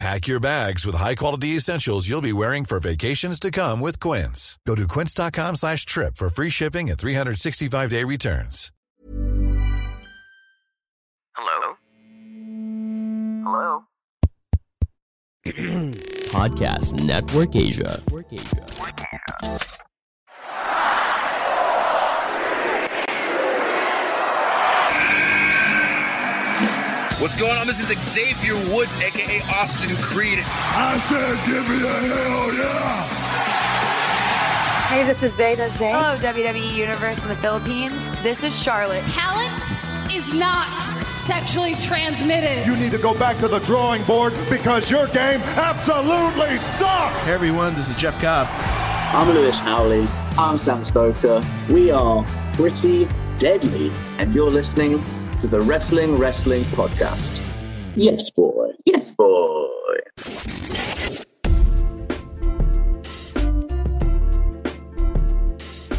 Pack your bags with high-quality essentials you'll be wearing for vacations to come with Quince. Go to quince.com slash trip for free shipping and 365-day returns. Hello? Hello? Podcast Network Asia. What's going on? This is Xavier Woods, aka Austin Creed. I said, give me a hell yeah! Hey, this is Zeta Zay. Hello, WWE Universe in the Philippines. This is Charlotte. Talent is not sexually transmitted. You need to go back to the drawing board because your game absolutely sucks! Hey everyone, this is Jeff Cobb. I'm Lewis Howley. I'm Sam Stoker. We are Pretty Deadly, and you're listening to the Wrestling Wrestling Podcast. Yes, boy. Yes, boy.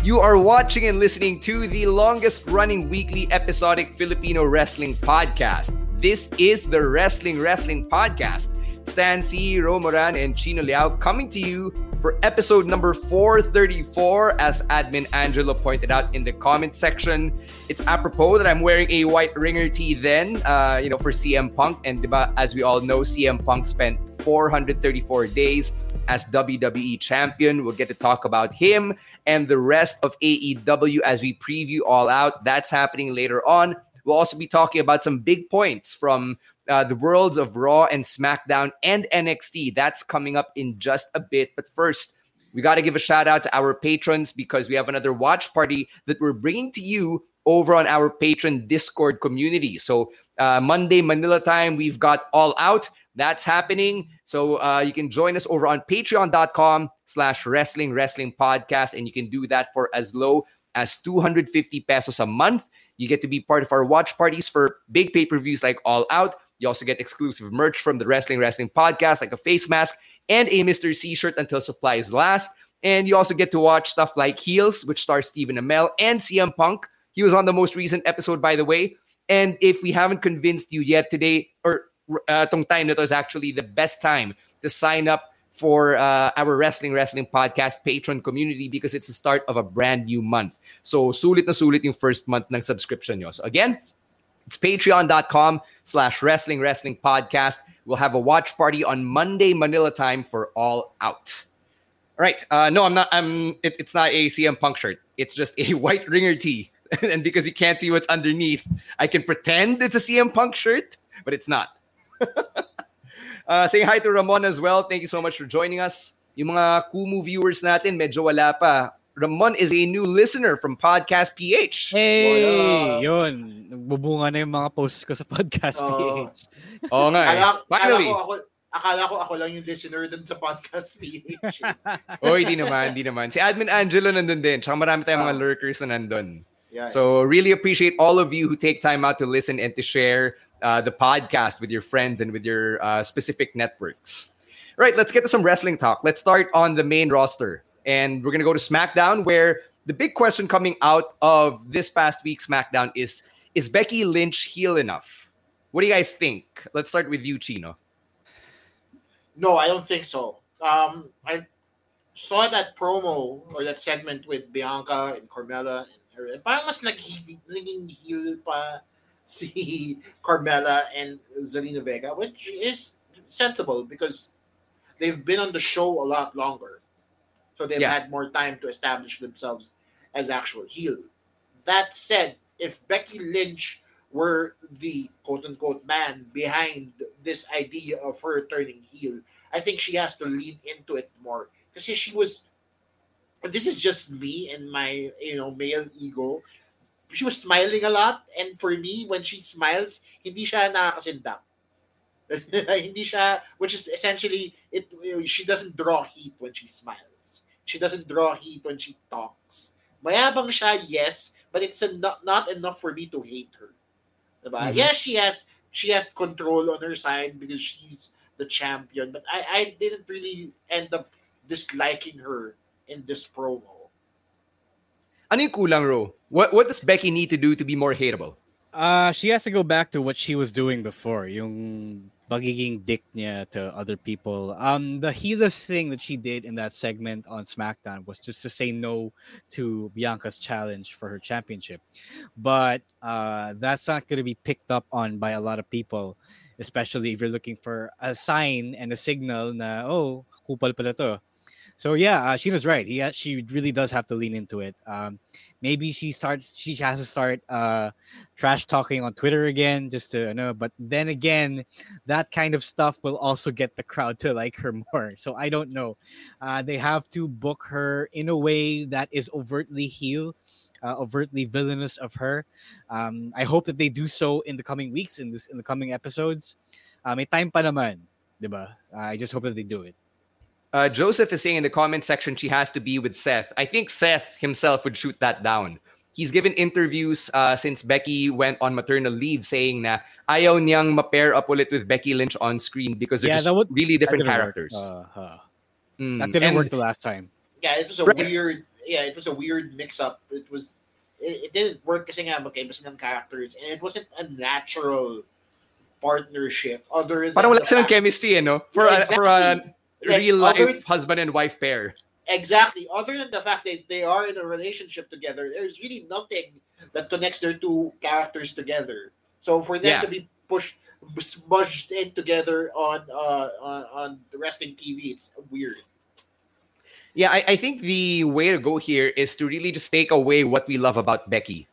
You are watching and listening to the longest running weekly episodic Filipino wrestling podcast. This is the Wrestling Wrestling Podcast. Stan C, Romoran, and Chino Liao coming to you for episode number 434, as admin Angelo pointed out in the comment section. It's apropos that I'm wearing a white ringer tee then, uh, you know, for CM Punk. And as we all know, CM Punk spent 434 days as WWE champion. We'll get to talk about him and the rest of AEW as we preview All Out. That's happening later on. We'll also be talking about some big points from uh, the worlds of Raw and SmackDown and NXT. That's coming up in just a bit. But first, we got to give a shout out to our patrons because we have another watch party that we're bringing to you over on our patron Discord community. So, uh, Monday, Manila time, we've got All Out. That's happening. So uh, you can join us over on patreon.com slash wrestling wrestling podcast. And you can do that for as low as 250 pesos a month. You get to be part of our watch parties for big pay-per-views like All Out. You also get exclusive merch from the Wrestling Wrestling Podcast, like a face mask and a Mr. C shirt until supplies last. And you also get to watch stuff like Heels, which stars Stephen Amell and CM Punk. He was on the most recent episode, by the way. And if we haven't convinced you yet today, or uh, tong time to is actually the best time to sign up for uh, our Wrestling Wrestling Podcast patron community because it's the start of a brand new month. So sulit na sulit yung first month ng subscription nyo. So again, it's patreon.com slash wrestling wrestling podcast. We'll have a watch party on Monday, Manila time for All Out. All right. Uh, no, I'm not. I'm. It, it's not a CM Punk shirt. It's just a white ringer tee. and because you can't see what's underneath, I can pretend it's a CM Punk shirt, but it's not. uh, saying hi to Ramon as well. Thank you so much for joining us. Yung mga Kumu viewers natin, medyo wala pa. Ramon is a new listener from Podcast PH. Hey! Yun. Nagbubunga na yung mga posts ko sa Podcast Oo. PH. Oo nga eh. Akala, akala ko ako, akala ko ako lang yung listener dun sa podcast PH. Oy, di naman, di naman. Si Admin Angelo nandun din. Tsaka marami tayong mga Ah. lurkers na nandun. Yeah. So really appreciate all of you who take time out to listen and to share uh, the podcast with your friends and with your uh, specific networks. All right, let's get to some wrestling talk. Let's start on the main roster. And we're going to go to SmackDown, where the big question coming out of this past week's SmackDown is Is Becky Lynch heel enough? What do you guys think? Let's start with you, Chino. No, I don't think so. Um, I saw that promo or that segment with Bianca and Carmella and. And parang mas nag naging heel pa si Carmella and Zelina Vega, which is sensible because they've been on the show a lot longer. So they've Yeah. had more time to establish themselves as actual heel. That said, if Becky Lynch were the quote unquote man behind this idea of her turning heel, I think she has to lean into it more. Because she was this is just me and my you know male ego. She was smiling a lot, and for me, when she smiles, hindi siya nakakasindak. hindi siya, which is essentially it. She doesn't draw heat when she smiles. She doesn't draw heat when she talks. Mayabang siya, yes, but it's a, not, not enough for me to hate her. Diba? Mm-hmm. Yes, she has she has control on her side because she's the champion, but I, I didn't really end up disliking her in this promo. Ano yung kulang, Ro? What, what does Becky need to do to be more hateable? Uh, she has to go back to what she was doing before, yung pagiging dick niya to other people. Um, the heelest thing that she did in that segment on SmackDown was just to say no to Bianca's challenge for her championship. But uh, that's not going to be picked up on by a lot of people, especially if you're looking for a sign and a signal na, oh, kupal pala to. So yeah, uh, she was right. He ha- she really does have to lean into it. Um, maybe she starts. She has to start uh, trash talking on Twitter again, just to know. But then again, that kind of stuff will also get the crowd to like her more. So I don't know. Uh, they have to book her in a way that is overtly heel, uh, overtly villainous of her. Um, I hope that they do so in the coming weeks, in this in the coming episodes. Uh, may time pa naman, diba? I just hope that they do it. Uh, Joseph is saying in the comment section she has to be with Seth. I think Seth himself would shoot that down. He's given interviews uh, since Becky went on maternal leave saying na ayaw niyang ma-pair up ulit with Becky Lynch on screen because they're Yeah, just would- really different that didn't work. characters. Uh-huh. Mm, That didn't and- work the last time. Yeah, it was a Right. weird. Yeah, it was a weird mix-up. It was. It, it didn't work kasi nga magkaiba silang characters, and it wasn't a natural partnership. Other than Parang wala the silang chemistry, eh, no? For, Yeah, a, for a exactly. Like, real life other- husband and wife pair. Exactly. Other than the fact that they are in a relationship together, there's really nothing that connects their two characters together. So for them Yeah. to be pushed, smudged in together on uh on, on the wrestling TV, it's weird. Yeah, I, I think the way to go here is to really just take away what we love about Becky.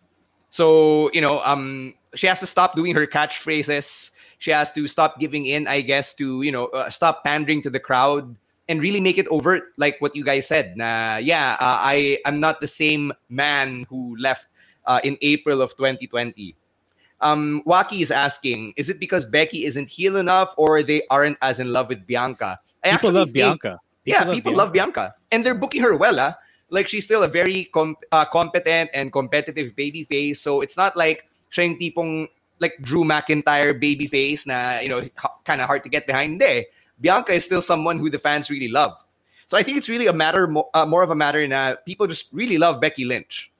So, you know, um, she has to stop doing her catchphrases. She has to stop giving in, I guess, to, you know, uh, stop pandering to the crowd and really make it overt, like what you guys said. Nah, yeah, uh, I am not the same man who left uh, in April of 2020. Um, Waki is asking, is it because Becky isn't heel enough or they aren't as in love with Bianca? I People actually love think- Bianca. yeah, love people love Bianca, and they're booking her well. Ah, like she's still a very com- uh, competent and competitive baby face. So it's not like siya yung tipong like Drew McIntyre baby face na you know kind of hard to get behind. Hindi. Bianca is still someone who the fans really love. So I think it's really a matter uh, more of a matter na people just really love Becky Lynch.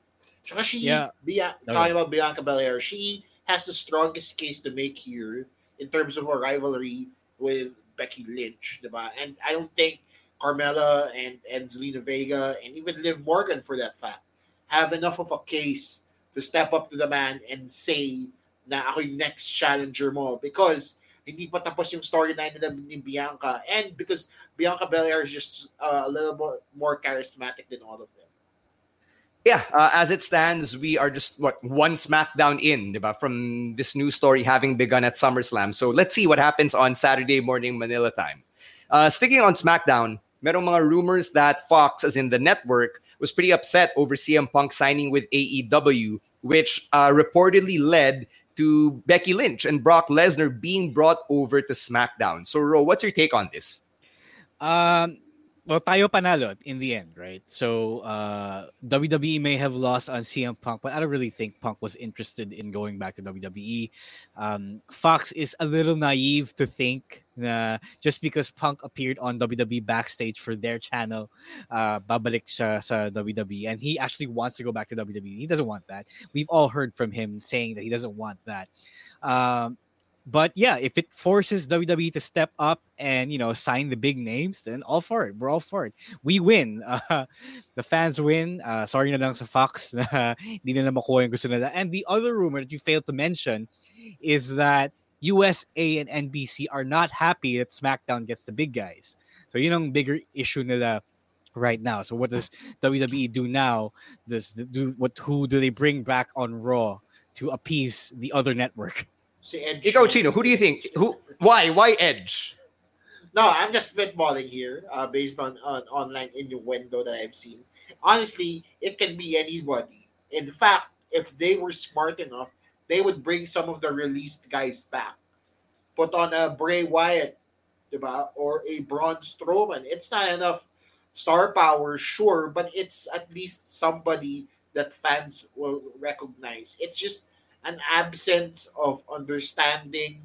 Tsaka she, Yeah. Bia- Okay. talking about Bianca Belair, she has the strongest case to make here in terms of a rivalry with Becky Lynch, diba? And I don't think Carmella and, and Zelina Vega and even Liv Morgan, for that fact, have enough of a case to step up to the man and say na ako yung next challenger mo because hindi pa tapos yung storyline nila ni Bianca and because Bianca Belair is just uh, a little bit more charismatic than all of them. Yeah, uh, as it stands, we are just what one SmackDown in, diba, from this new story having begun at SummerSlam. So let's see what happens on Saturday morning Manila time. Uh, sticking on SmackDown, merong mga rumors that Fox, as in the network, was pretty upset over CM Punk signing with AEW, which uh, reportedly led to Becky Lynch and Brock Lesnar being brought over to SmackDown. So, Ro, what's your take on this? Um, well, tayo panalo in the end, right? So uh, WWE may have lost on CM Punk, but I don't really think Punk was interested in going back to WWE. Um, Fox is a little naive to think na just because Punk appeared on WWE backstage for their channel, uh, babalik siya sa WWE, and he actually wants to go back to WWE. He doesn't want that. We've all heard from him saying that he doesn't want that. Um, but yeah, if it forces WWE to step up and you know sign the big names, then all for it. We're all for it. We win. Uh, the fans win. Uh, sorry na lang sa Fox na hindi nila makuha yung gusto nila. And the other rumor that you failed to mention is that USA and NBC are not happy that SmackDown gets the big guys. So yun ang bigger issue nila right now. So what does WWE do now? Does do what? Who do they bring back on Raw to appease the other network? Si Edge. Ikaw, Chino, who do you think? Who? Why? Why Edge? No, I'm just spitballing here, uh, based on, on online innuendo that I've seen. Honestly, it can be anybody. In fact, if they were smart enough, they would bring some of the released guys back. Put on a Bray Wyatt, diba? or a Braun Strowman. It's not enough star power, sure, but it's at least somebody that fans will recognize. It's just an absence of understanding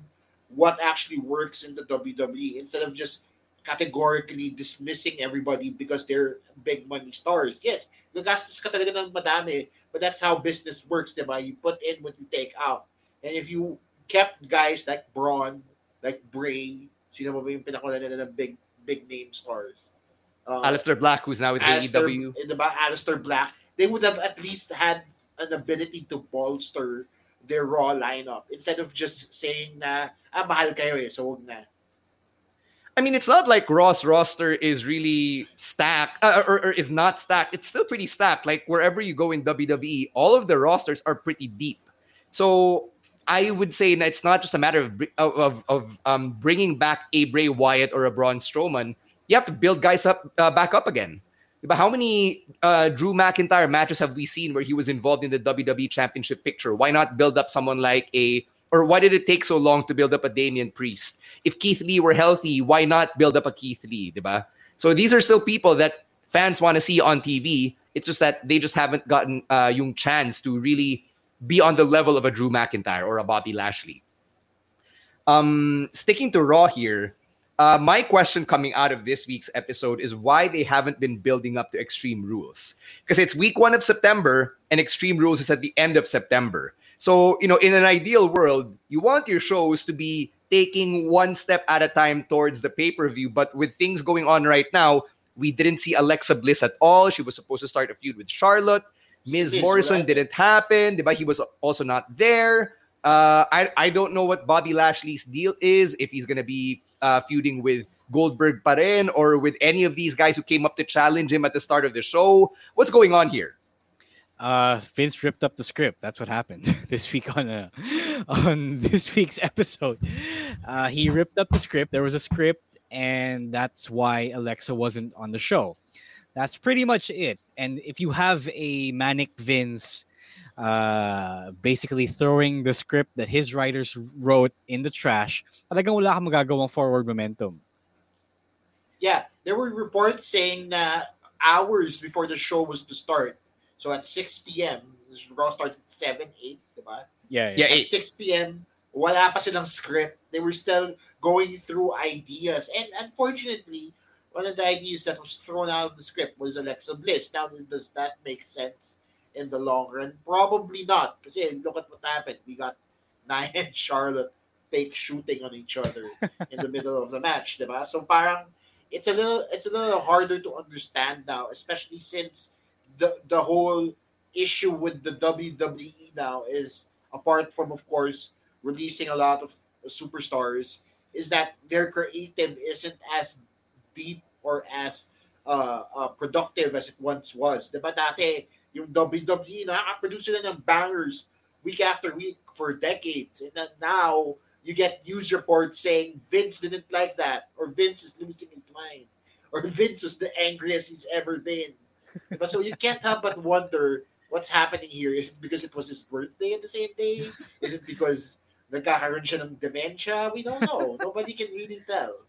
what actually works in the WWE instead of just categorically dismissing everybody because they're big money stars. Yes, gagastos ka talaga ng madami, but that's how business works, diba? You put in what you take out. And if you kept guys like Braun, like Bray, sino ba yung pinakula nila ng big big name stars? Uh, Aleister Black, who's now with Alistair, AEW. Diba? Aleister Black. They would have at least had an ability to bolster their Raw lineup instead of just saying na, ah, mahal kayo eh, so wag na. I mean, it's not like Raw's roster is really stacked uh, or, or, is not stacked. It's still pretty stacked. Like wherever you go in WWE, all of the rosters are pretty deep. So I would say that it's not just a matter of of, of um, bringing back a Bray Wyatt or a Braun Strowman. You have to build guys up uh, back up again. But how many uh, Drew McIntyre matches have we seen where he was involved in the WWE Championship picture? Why not build up someone like a or why did it take so long to build up a Damian Priest? If Keith Lee were healthy, why not build up a Keith Lee, diba? So these are still people that fans want to see on TV. It's just that they just haven't gotten uh, yung chance to really be on the level of a Drew McIntyre or a Bobby Lashley. Um, sticking to Raw here, uh, my question coming out of this week's episode is why they haven't been building up to Extreme Rules. Because it's week one of September and Extreme Rules is at the end of September. So, you know, in an ideal world, you want your shows to be taking one step at a time towards the pay per view. But with things going on right now, we didn't see Alexa Bliss at all. She was supposed to start a feud with Charlotte. Miz Morrison right? didn't happen. But he was also not there. Uh, I, I don't know what Bobby Lashley's deal is, if he's going to be uh, feuding with Goldberg Paren or with any of these guys who came up to challenge him at the start of the show. What's going on here? Uh Vince ripped up the script. That's what happened this week on uh, on this week's episode. Uh he ripped up the script. There was a script and that's why Alexa wasn't on the show. That's pretty much it. And if you have a manic Vince uh basically throwing the script that his writers wrote in the trash, talagang wala kang magagawang forward momentum. Yeah, there were reports saying that hours before the show was to start, so at 6 p.m., Raw started at 7, 8, diba? Yeah, yeah. At 6 p.m., wala pa silang script. They were still going through ideas. And unfortunately, one of the ideas that was thrown out of the script was Alexa Bliss. Now, does that make sense in the long run? Probably not. Because look at what happened. We got Nia and Charlotte fake shooting on each other in the middle of the match, diba? So parang it's a little it's a little harder to understand now, especially since the the whole issue with the WWE now is apart from of course releasing a lot of superstars is that their creative isn't as deep or as uh, uh, productive as it once was. Diba dati, yung WWE, nakaka-produce sila ng bangers week after week for decades. And then now, you get news reports saying Vince didn't like that, or Vince is losing his mind, or Vince was the angriest he's ever been. But so you can't help but wonder what's happening here. Is it because it was his birthday at the same day? Is it because nagkakaroon siya ng dementia? We don't know. Nobody can really tell.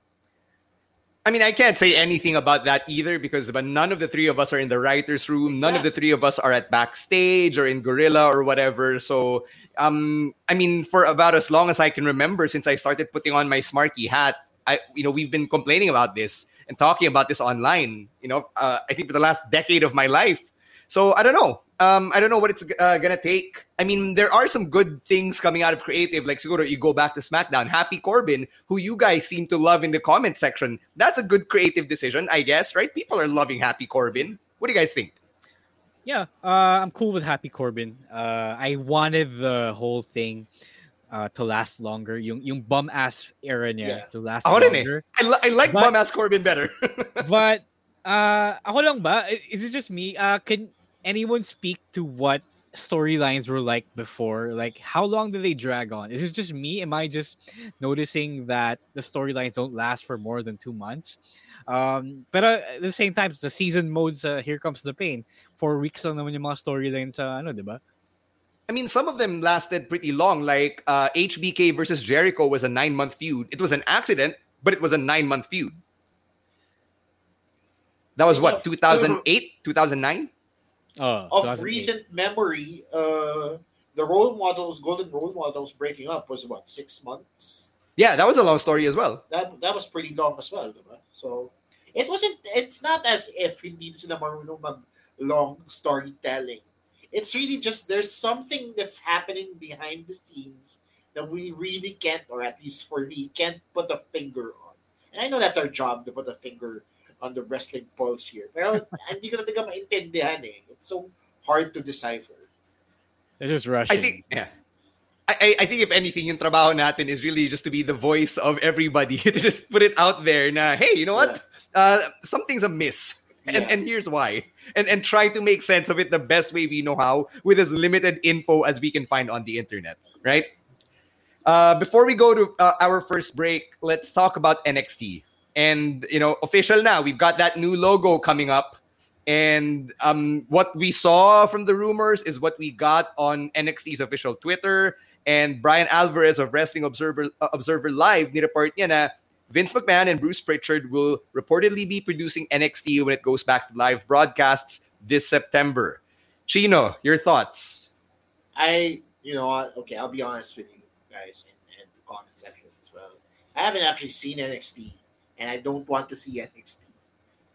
I mean, I can't say anything about that either because but none of the three of us are in the writers' room. Exactly. None of the three of us are at backstage or in Gorilla or whatever. So, um, I mean, for about as long as I can remember, since I started putting on my Smarky hat, I, you know, we've been complaining about this and talking about this online, you know, uh, I think for the last decade of my life. So I don't know. Um, I don't know what it's uh, gonna take. I mean, there are some good things coming out of creative, like siguro you go back to SmackDown. Happy Corbin, who you guys seem to love in the comment section. That's a good creative decision, I guess, right? People are loving Happy Corbin. What do you guys think? Yeah, uh, I'm cool with Happy Corbin. Uh, I wanted the whole thing uh, to last longer. Yung yung bum ass era niya yeah. to last ako longer. Eh. I, I like but, bum ass Corbin better. but uh, ako lang ba? Is it just me? Uh, can anyone speak to what storylines were like before? Like how long do they drag on? Is it just me? Am I just noticing that the storylines don't last for more than two months? Um, but uh, at the same time, the season modes, uh, here comes the pain. Four weeks lang naman yung mga storylines sa ano, di ba? I mean, some of them lasted pretty long. Like uh, HBK versus Jericho was a nine month feud. It was an accident, but it was a nine month feud. That was what, 2008, 2009? Oh, of recent memory, uh, the role models, golden role models breaking up was what six months. Yeah, that was a long story as well. That that was pretty long as well, diba? So it wasn't. It's not as if hindi sila marunong mag long storytelling. It's really just there's something that's happening behind the scenes that we really can't, or at least for me, can't put a finger on. And I know that's our job to put a finger on the wrestling pulse here. Pero hindi ko na talaga maintindihan eh. It's so hard to decipher. They're just rushing. I think yeah. I, I- I think if anything, yung trabaho natin is really just to be the voice of everybody to just put it out there. Na hey, you know what? Uh, something's amiss, and Yeah. and here's why. And and try to make sense of it the best way we know how with as limited info as we can find on the internet. Right. Uh, before we go to uh, our first break, let's talk about NXT. And you know, official now. We've got that new logo coming up. And um, what we saw from the rumors is what we got on NXT's official Twitter. And Bryan Alvarez of Wrestling Observer uh, Observer Live nireport niya na Vince McMahon and Bruce Pritchard will reportedly be producing NXT when it goes back to live broadcasts this September. Chino, your thoughts? I, you know? Okay, I'll be honest with you guys in, in the comment section as well. I haven't actually seen NXT, and I don't want to see NXT.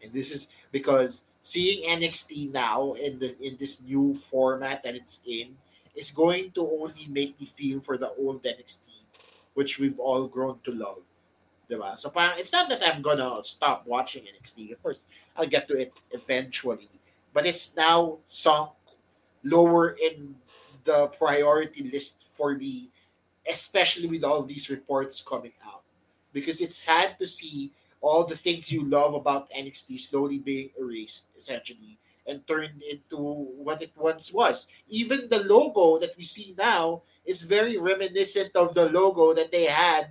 And this is because seeing NXT now in the in this new format that it's in is going to only make me feel for the old NXT, which we've all grown to love. Diba? So parang, it's not that I'm gonna stop watching NXT. Of course, I'll get to it eventually. But it's now sunk lower in the priority list for me, especially with all these reports coming out. Because it's sad to see all the things you love about NXT slowly being erased, essentially, and turned into what it once was. Even the logo that we see now is very reminiscent of the logo that they had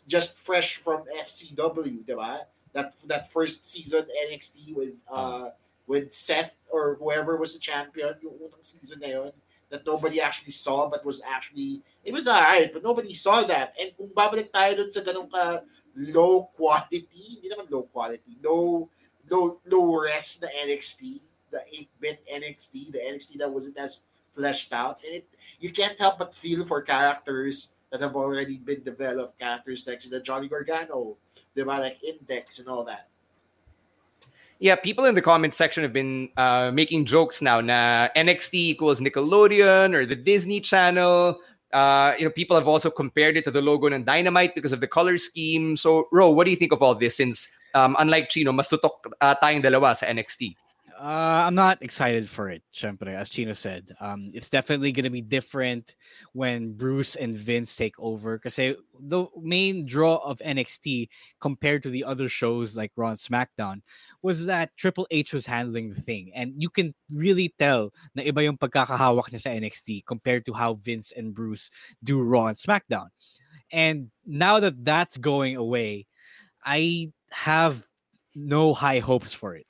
just fresh from FCW, diba? That that first season NXT with uh with Seth or whoever was the champion yung unang season na yun, that nobody actually saw but was actually it was alright but nobody saw that. And kung babalik tayo dun sa ganun ka low quality hindi naman low quality low low low res na NXT the 8-bit NXT the NXT that wasn't as fleshed out. And it you can't help but feel for characters that have already been developed characters like the Johnny Gargano the like Index and all that Yeah, people in the comment section have been uh, making jokes now na NXT equals Nickelodeon or the Disney Channel. Uh, you know, people have also compared it to the logo ng Dynamite because of the color scheme. So, Ro, what do you think of all this? Since um, unlike Chino, mas tutok uh, tayong dalawa sa NXT. Uh, I'm not excited for it, syempre, as Chino said. Um, it's definitely going to be different when Bruce and Vince take over. Because the main draw of NXT compared to the other shows like Raw and SmackDown was that Triple H was handling the thing. And you can really tell na iba yung pagkakahawak niya sa NXT compared to how Vince and Bruce do Raw and SmackDown. And now that that's going away, I have no high hopes for it.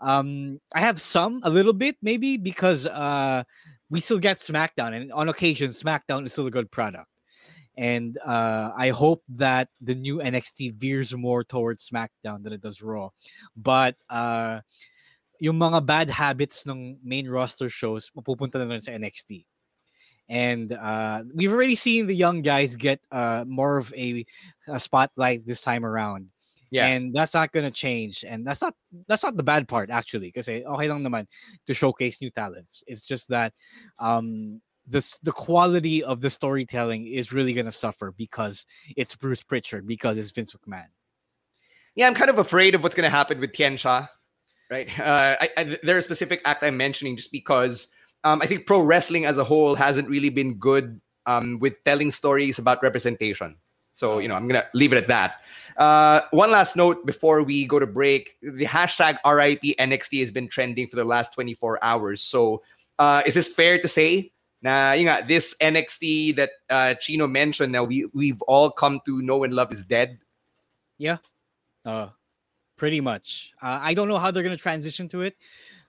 Um, I have some, a little bit, maybe because uh, we still get SmackDown, and on occasion, SmackDown is still a good product. And uh, I hope that the new NXT veers more towards SmackDown than it does Raw. But uh, yung mga bad habits ng main roster shows, mapupunta na rin sa NXT. And uh, we've already seen the young guys get uh, more of a, a spotlight this time around. Yeah. And that's not gonna change. And that's not that's not the bad part actually. Kasi okay lang naman to showcase new talents. It's just that um this the quality of the storytelling is really gonna suffer because it's Bruce Pritchard, because it's Vince McMahon. Yeah, I'm kind of afraid of what's going to happen with Tian Sha, right? Uh, I, I, there's a specific act I'm mentioning just because um, I think pro wrestling as a whole hasn't really been good um, with telling stories about representation. So, you know, I'm going to leave it at that. Uh, one last note before we go to break the hashtag RIP NXT has been trending for the last 24 hours. So, uh, is this fair to say? Na, you nga, this NXT that uh, Chino mentioned, that we, we've all come to know and love is dead. Yeah. Uh, pretty much. Uh, I don't know how they're going to transition to it.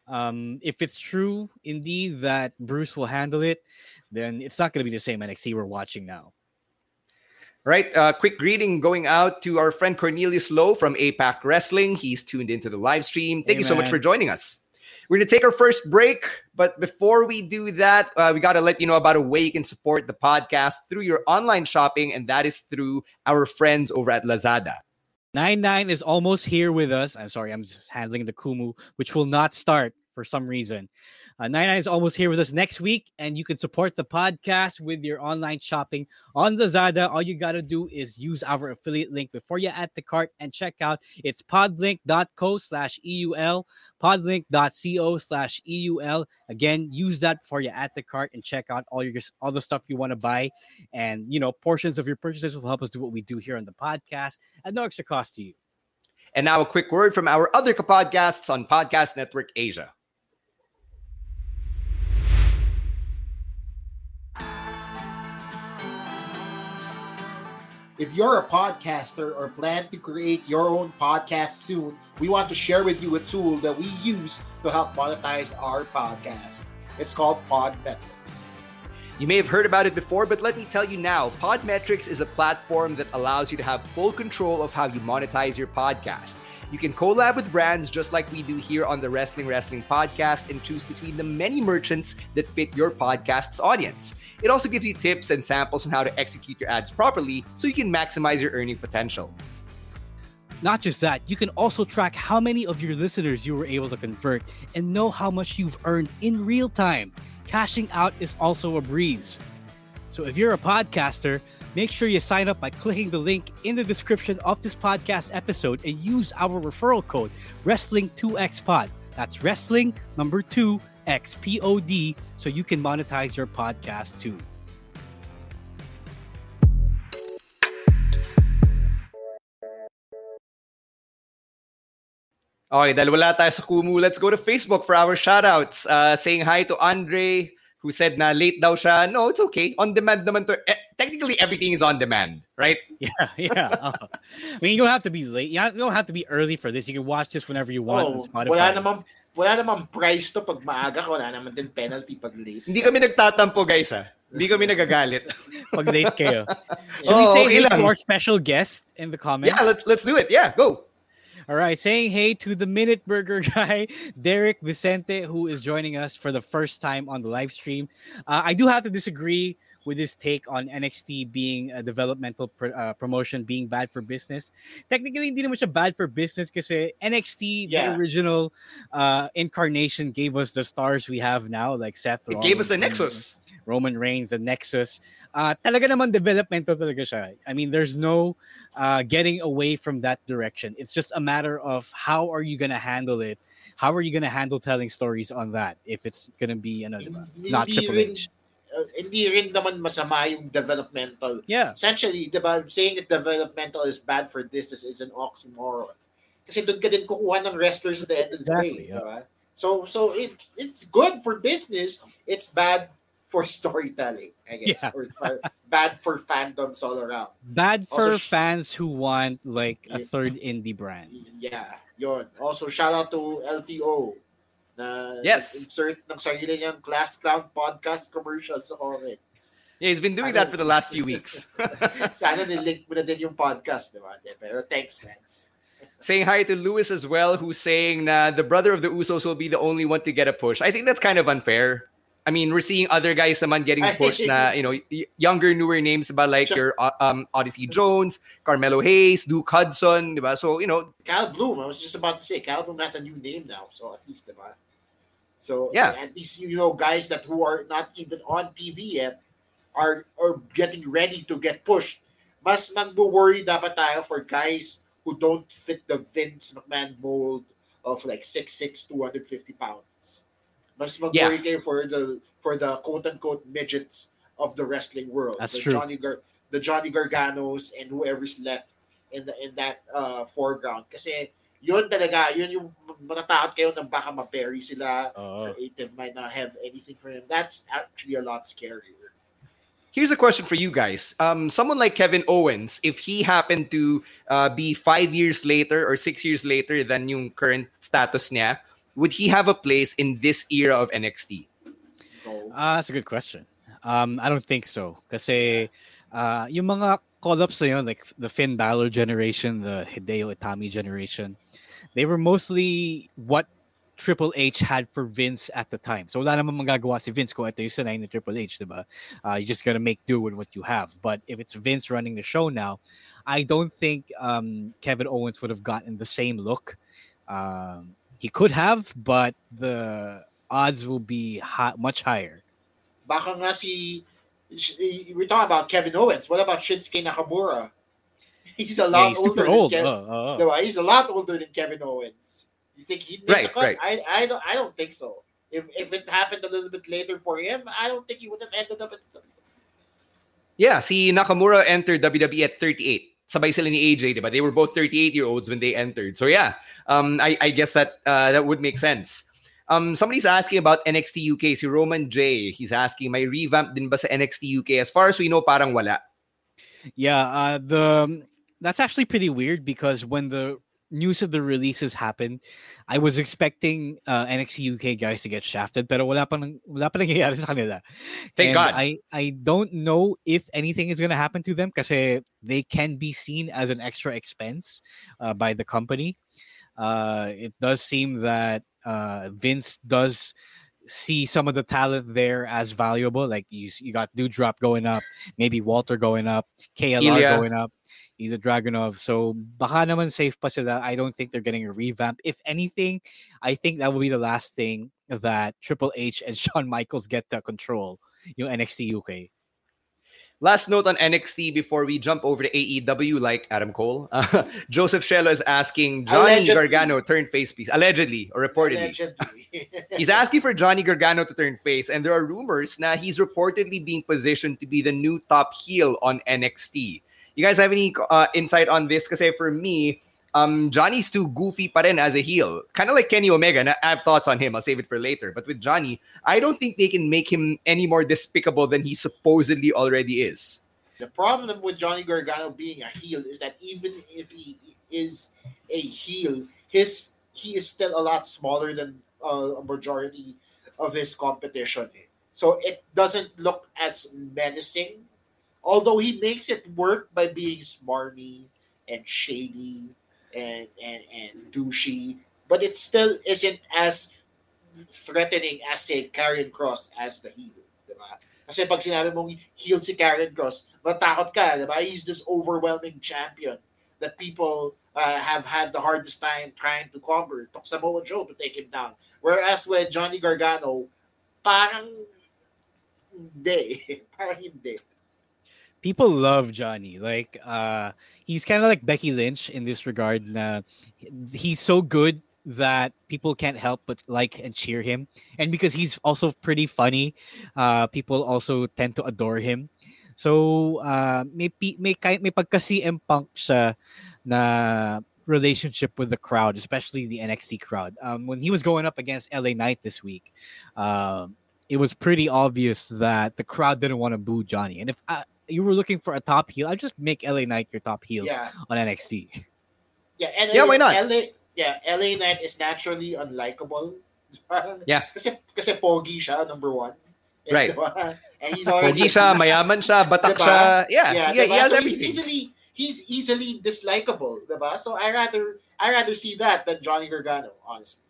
Um, if it's true indeed that Bruce will handle it, then it's not going to be the same NXT we're watching now. Right. Uh, quick greeting going out to our friend Cornelius Lowe from APAC Wrestling. He's tuned into the live stream. Thank Hey, you so much for joining us. We're going to take our first break, but before we do that, uh, we got to let you know about a way you can support the podcast through your online shopping, and that is through our friends over at Lazada. Nine Nine is almost here with us. I'm sorry, I'm just handling the Kumu, which will not start for some reason. Uh, Nine Nine is almost here with us next week, and you can support the podcast with your online shopping on Lazada. All you got to do is use our affiliate link before you add the cart and check out. It's podlink.co slash EUL, podlink.co slash EUL. Again, use that before you add the cart and check out all your all the stuff you want to buy. And, you know, portions of your purchases will help us do what we do here on the podcast at no extra cost to you. And now a quick word from our other podcasts on Podcast Network Asia. If you're a podcaster or plan to create your own podcast soon, we want to share with you a tool that we use to help monetize our podcasts. It's called Podmetrics. You may have heard about it before, but let me tell you now Podmetrics is a platform that allows you to have full control of how you monetize your podcast. You can collab with brands just like we do here on the Wrestling Wrestling podcast and choose between the many merchants that fit your podcast's audience. It also gives you tips and samples on how to execute your ads properly so you can maximize your earning potential. Not just that, you can also track how many of your listeners you were able to convert and know how much you've earned in real time. Cashing out is also a breeze. So if you're a podcaster, Make sure you sign up by clicking the link in the description of this podcast episode and use our referral code Wrestling2XPod. That's Wrestling number 2 XPOD so you can monetize your podcast too. Okay, dahil wala tayo sa Kumu, let's go to Facebook for our shoutouts. Uh, saying hi to Andre, who said na late daw siya. No, it's okay. On demand naman to. Eh, technically, everything is on demand, right? Yeah, yeah. Uh, I mean, you don't have to be late. You don't have to be early for this. You can watch this whenever you want. Oh, wala naman, wala naman price to pag maaga ka. Wala naman din penalty pag late. Hindi kami nagtatampo, guys, ha? Hindi kami nagagalit. pag late kayo. Should oh, we say okay to our special guest in the comments? Yeah, let's, let's do it. Yeah, go. All right, saying hey to the Minute Burger guy, Derek Vicente, who is joining us for the first time on the live stream. Uh, I do have to disagree with his take on NXT being a developmental pr- uh, promotion being bad for business. Technically, hindi naman siya bad for business kasi NXT, yeah. the original uh, incarnation, gave us the stars we have now, like Seth Rollins. It gave us the Nexus. Roman Reigns, the Nexus. Uh, talaga naman developmental talaga siya. I mean, there's no uh, getting away from that direction. It's just a matter of how are you going to handle it? How are you going to handle telling stories on that if it's going to be, ano, diba? not Triple H? Uh, hindi rin naman masama yung developmental. Yeah. Essentially, diba, saying that developmental is bad for business is an oxymoron. Kasi doon ka din kukuha ng wrestlers at the end of the exactly, day. Yeah. Diba? So, so it, it's good for business. It's bad for storytelling, I guess, yeah. or for, bad for fandoms all around. Bad for also, fans who want like a third indie brand. Yeah, yon. Also, shout out to LTO na yes. insert ng sarili niyang Class Clown podcast commercial sa comments. Yeah, he's been doing Sana, that for the last few weeks. Sana nilink mo na din yung podcast, di ba? Pero thanks, Lance. Saying hi to Lewis as well, who's saying na the brother of the Usos will be the only one to get a push. I think that's kind of unfair. I mean, we're seeing other guys naman getting pushed na, you know, younger, newer names about like your uh, um, Odyssey Jones, Carmelo Hayes, Duke Hudson, diba? So, you know. Cal Bloom, I was just about to say, Cal Bloom has a new name now. So, at least, diba? So, yeah. at least, you know, guys that who are not even on TV yet are, are getting ready to get pushed. Mas nagbo-worry dapat tayo for guys who don't fit the Vince McMahon mold of like 6'6", 250 pounds. Mas mag-worry yeah. kayo for the for the quote unquote midgets of the wrestling world. That's the true. Johnny Gar- the Johnny Garganos and whoever's left in the in that uh, foreground. Kasi yun talaga, yun yung matatakot kayo na baka ma-bury sila. Uh, creative might not have anything for him. That's actually a lot scarier. Here's a question for you guys. Um, someone like Kevin Owens, if he happened to uh, be five years later or six years later than yung current status niya, would he have a place in this era of NXT? Uh, that's a good question. Um, I don't think so. Kasi uh, yung mga call-ups na yun, like the Finn Balor generation, the Hideo Itami generation, they were mostly what Triple H had for Vince at the time. So wala naman magagawa si Vince kung ito yung sanay ni Triple H, diba? Uh, you just gotta make do with what you have. But if it's Vince running the show now, I don't think um, Kevin Owens would have gotten the same look. Um, he could have, but the odds will be high, much higher. Baka nga si eh, we're talking about Kevin Owens. What about Shinsuke Nakamura? He's a lot yeah, he's older. old. Than Kev- oh, oh, He's a lot older than Kevin Owens. You think he'd make Right, the cut? right. I, I don't. I don't think so. If if it happened a little bit later for him, I don't think he would have ended up at. Yeah, see Nakamura entered WWE at 38. Sabay sila ni AJ, diba? They were both 38 year olds when they entered. So yeah, um, I, I guess that uh, that would make sense. Um, somebody's asking about NXT UK. Si Roman J. He's asking, may revamp din ba sa NXT UK? As far as we know, parang wala. Yeah, uh, the that's actually pretty weird because when the news of the releases happened, I was expecting uh, NXT UK guys to get shafted, pero wala pa nang, wala pa nangyayari sa kanila. Thank And God. I I don't know if anything is going to happen to them because they can be seen as an extra expense uh, by the company. Uh, it does seem that uh, Vince does see some of the talent there as valuable. Like you, you got Dewdrop going up, maybe Walter going up, KLR Ilja. going up, either Dragunov. So baka naman safe pa sila. I don't think they're getting a revamp. If anything, I think that will be the last thing that Triple H and Shawn Michaels get to control yung NXT UK. Last note on NXT before we jump over to AEW, like Adam Cole. Uh, Joseph Shelo is asking Johnny Allegedly. Gargano turn face, please. Allegedly or reportedly. Allegedly. He's asking for Johnny Gargano to turn face, and there are rumors now he's reportedly being positioned to be the new top heel on NXT. You guys have any uh, insight on this? Because for me, um, Johnny's too goofy pa as a heel. Kind of like Kenny Omega. And I have thoughts on him. I'll save it for later. But with Johnny, I don't think they can make him any more despicable than he supposedly already is. The problem with Johnny Gargano being a heel is that even if he is a heel, his he is still a lot smaller than uh, a majority of his competition. eh. So it doesn't look as menacing, although he makes it work by being smarmy and shady and and, and douchey. But it still isn't as threatening as say Karrion Kross as the heel. Diba? Kasi pag sinabi mong heel si Karrion Kross, matakot ka, di ba? He's this overwhelming champion that people uh, have had the hardest time trying to conquer. Took Samoa Joe to take him down. Whereas with Johnny Gargano, parang hindi. parang hindi. People love Johnny. Like uh he's kind of like Becky Lynch in this regard. He's so good that people can't help but like and cheer him. And because he's also pretty funny, uh people also tend to adore him. So uh may may kay may pagka Punk siya na relationship with the crowd, especially the NXT crowd. Um when he was going up against LA Knight this week, um it was pretty obvious that the crowd didn't want to boo Johnny. And if uh, you were looking for a top heel, I'd just make LA Knight your top heel Yeah. on NXT. Yeah, and Yeah, why not? LA, yeah, LA Knight is naturally unlikable. Yeah. Kasi, kasi pogi siya, number one. And, Right. diba? And he's already... Pogi siya, mayaman siya, batak Diba? siya. Yeah, yeah, he, he has so everything. He's easily, he's easily dislikable, diba? So I rather, I rather see that than Johnny Gargano, honestly.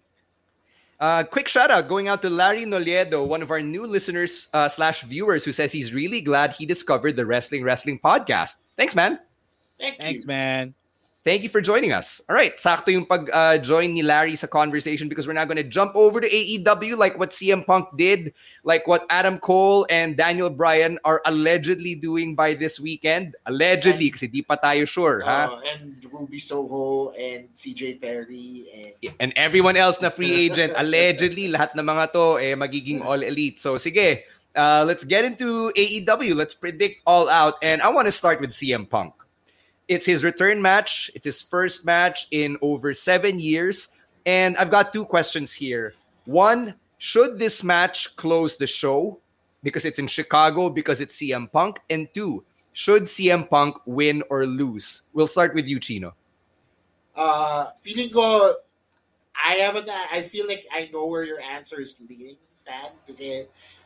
Uh, quick shout out going out to Larry Noliedo, one of our new listeners uh, slash viewers, who says he's really glad he discovered the Wrestling Wrestling podcast. Thanks, man. Thank Thanks, you. man. Thank you for joining us. All right, sakto yung pag-join ni Larry sa conversation because we're now going to jump over to AEW like what CM Punk did, like what Adam Cole and Daniel Bryan are allegedly doing by this weekend. Allegedly, kasi di pa tayo sure, ha? Uh, and Ruby Soho and CJ Perry and and everyone else na free agent, allegedly, lahat ng mga to eh, magiging all elite. So sige, uh, let's get into AEW. Let's predict all out. And I want to start with CM Punk. It's his return match. It's his first match in over seven years. And I've got two questions here. One, should this match close the show because it's in Chicago, because it's CM Punk? And two, should CM Punk win or lose? We'll start with you, Chino. Uh, feeling ko, I haven't, I feel like I know where your answer is leading, Stan. Kasi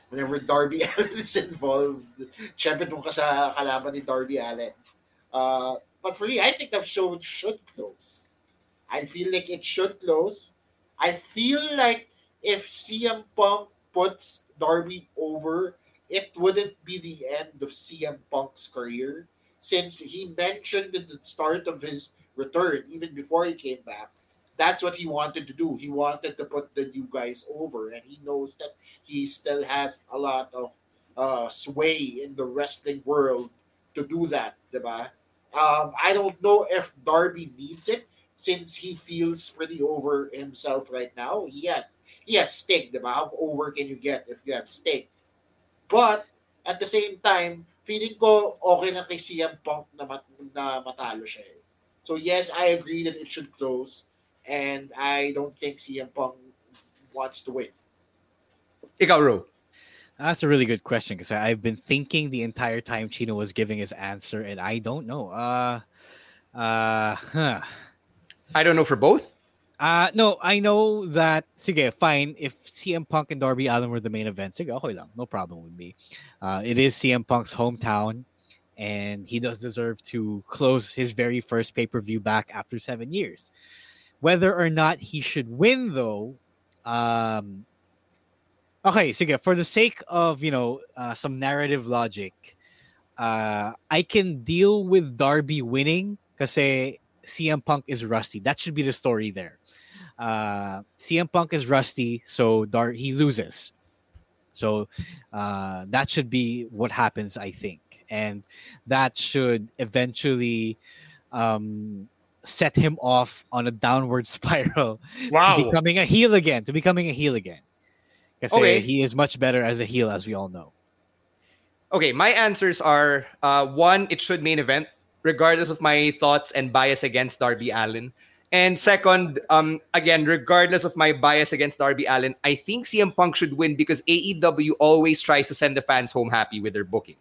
whenever Darby Allin is involved, syempre doon ka sa kalaban ni Darby Allin. Uh, but for me, I think the show should close. I feel like it should close. I feel like if CM Punk puts Darby over, it wouldn't be the end of CM Punk's career since he mentioned at the start of his return, even before he came back, that's what he wanted to do. He wanted to put the new guys over, and he knows that he still has a lot of uh, sway in the wrestling world to do that, diba? Um, I don't know if Darby needs it since he feels pretty over himself right now. Yes, he has Sting, diba? How over can you get if you have Sting? But at the same time, feeling ko okay na kay CM Punk na, mat- na matalo siya. Eh. So yes, I agree that it should close, and I don't think CM Punk wants to win. Ikaw, Ro. That's a really good question because I've been thinking the entire time Chino was giving his answer, and I don't know. Uh, uh, huh. I don't know for both. Uh, no, I know that, sige, fine. If CM Punk and Darby Allin were the main event, sige, okay lang. No problem with me. Uh, it is CM Punk's hometown, and he does deserve to close his very first pay per view back after seven years. Whether or not he should win, though, um, okay, sige, for the sake of, you know, uh, some narrative logic, uh, I can deal with Darby winning kasi CM Punk is rusty. That should be the story there. Uh, CM Punk is rusty, so Dar- he loses. So uh, that should be what happens, I think, and that should eventually um, set him off on a downward spiral Wow. to becoming a heel again. To becoming a heel again, because Okay. he is much better as a heel, as we all know. Okay, my answers are uh, one, it should main event, regardless of my thoughts and bias against Darby Allin. And second, um, again, regardless of my bias against Darby Allin, I think CM Punk should win because AEW always tries to send the fans home happy with their booking.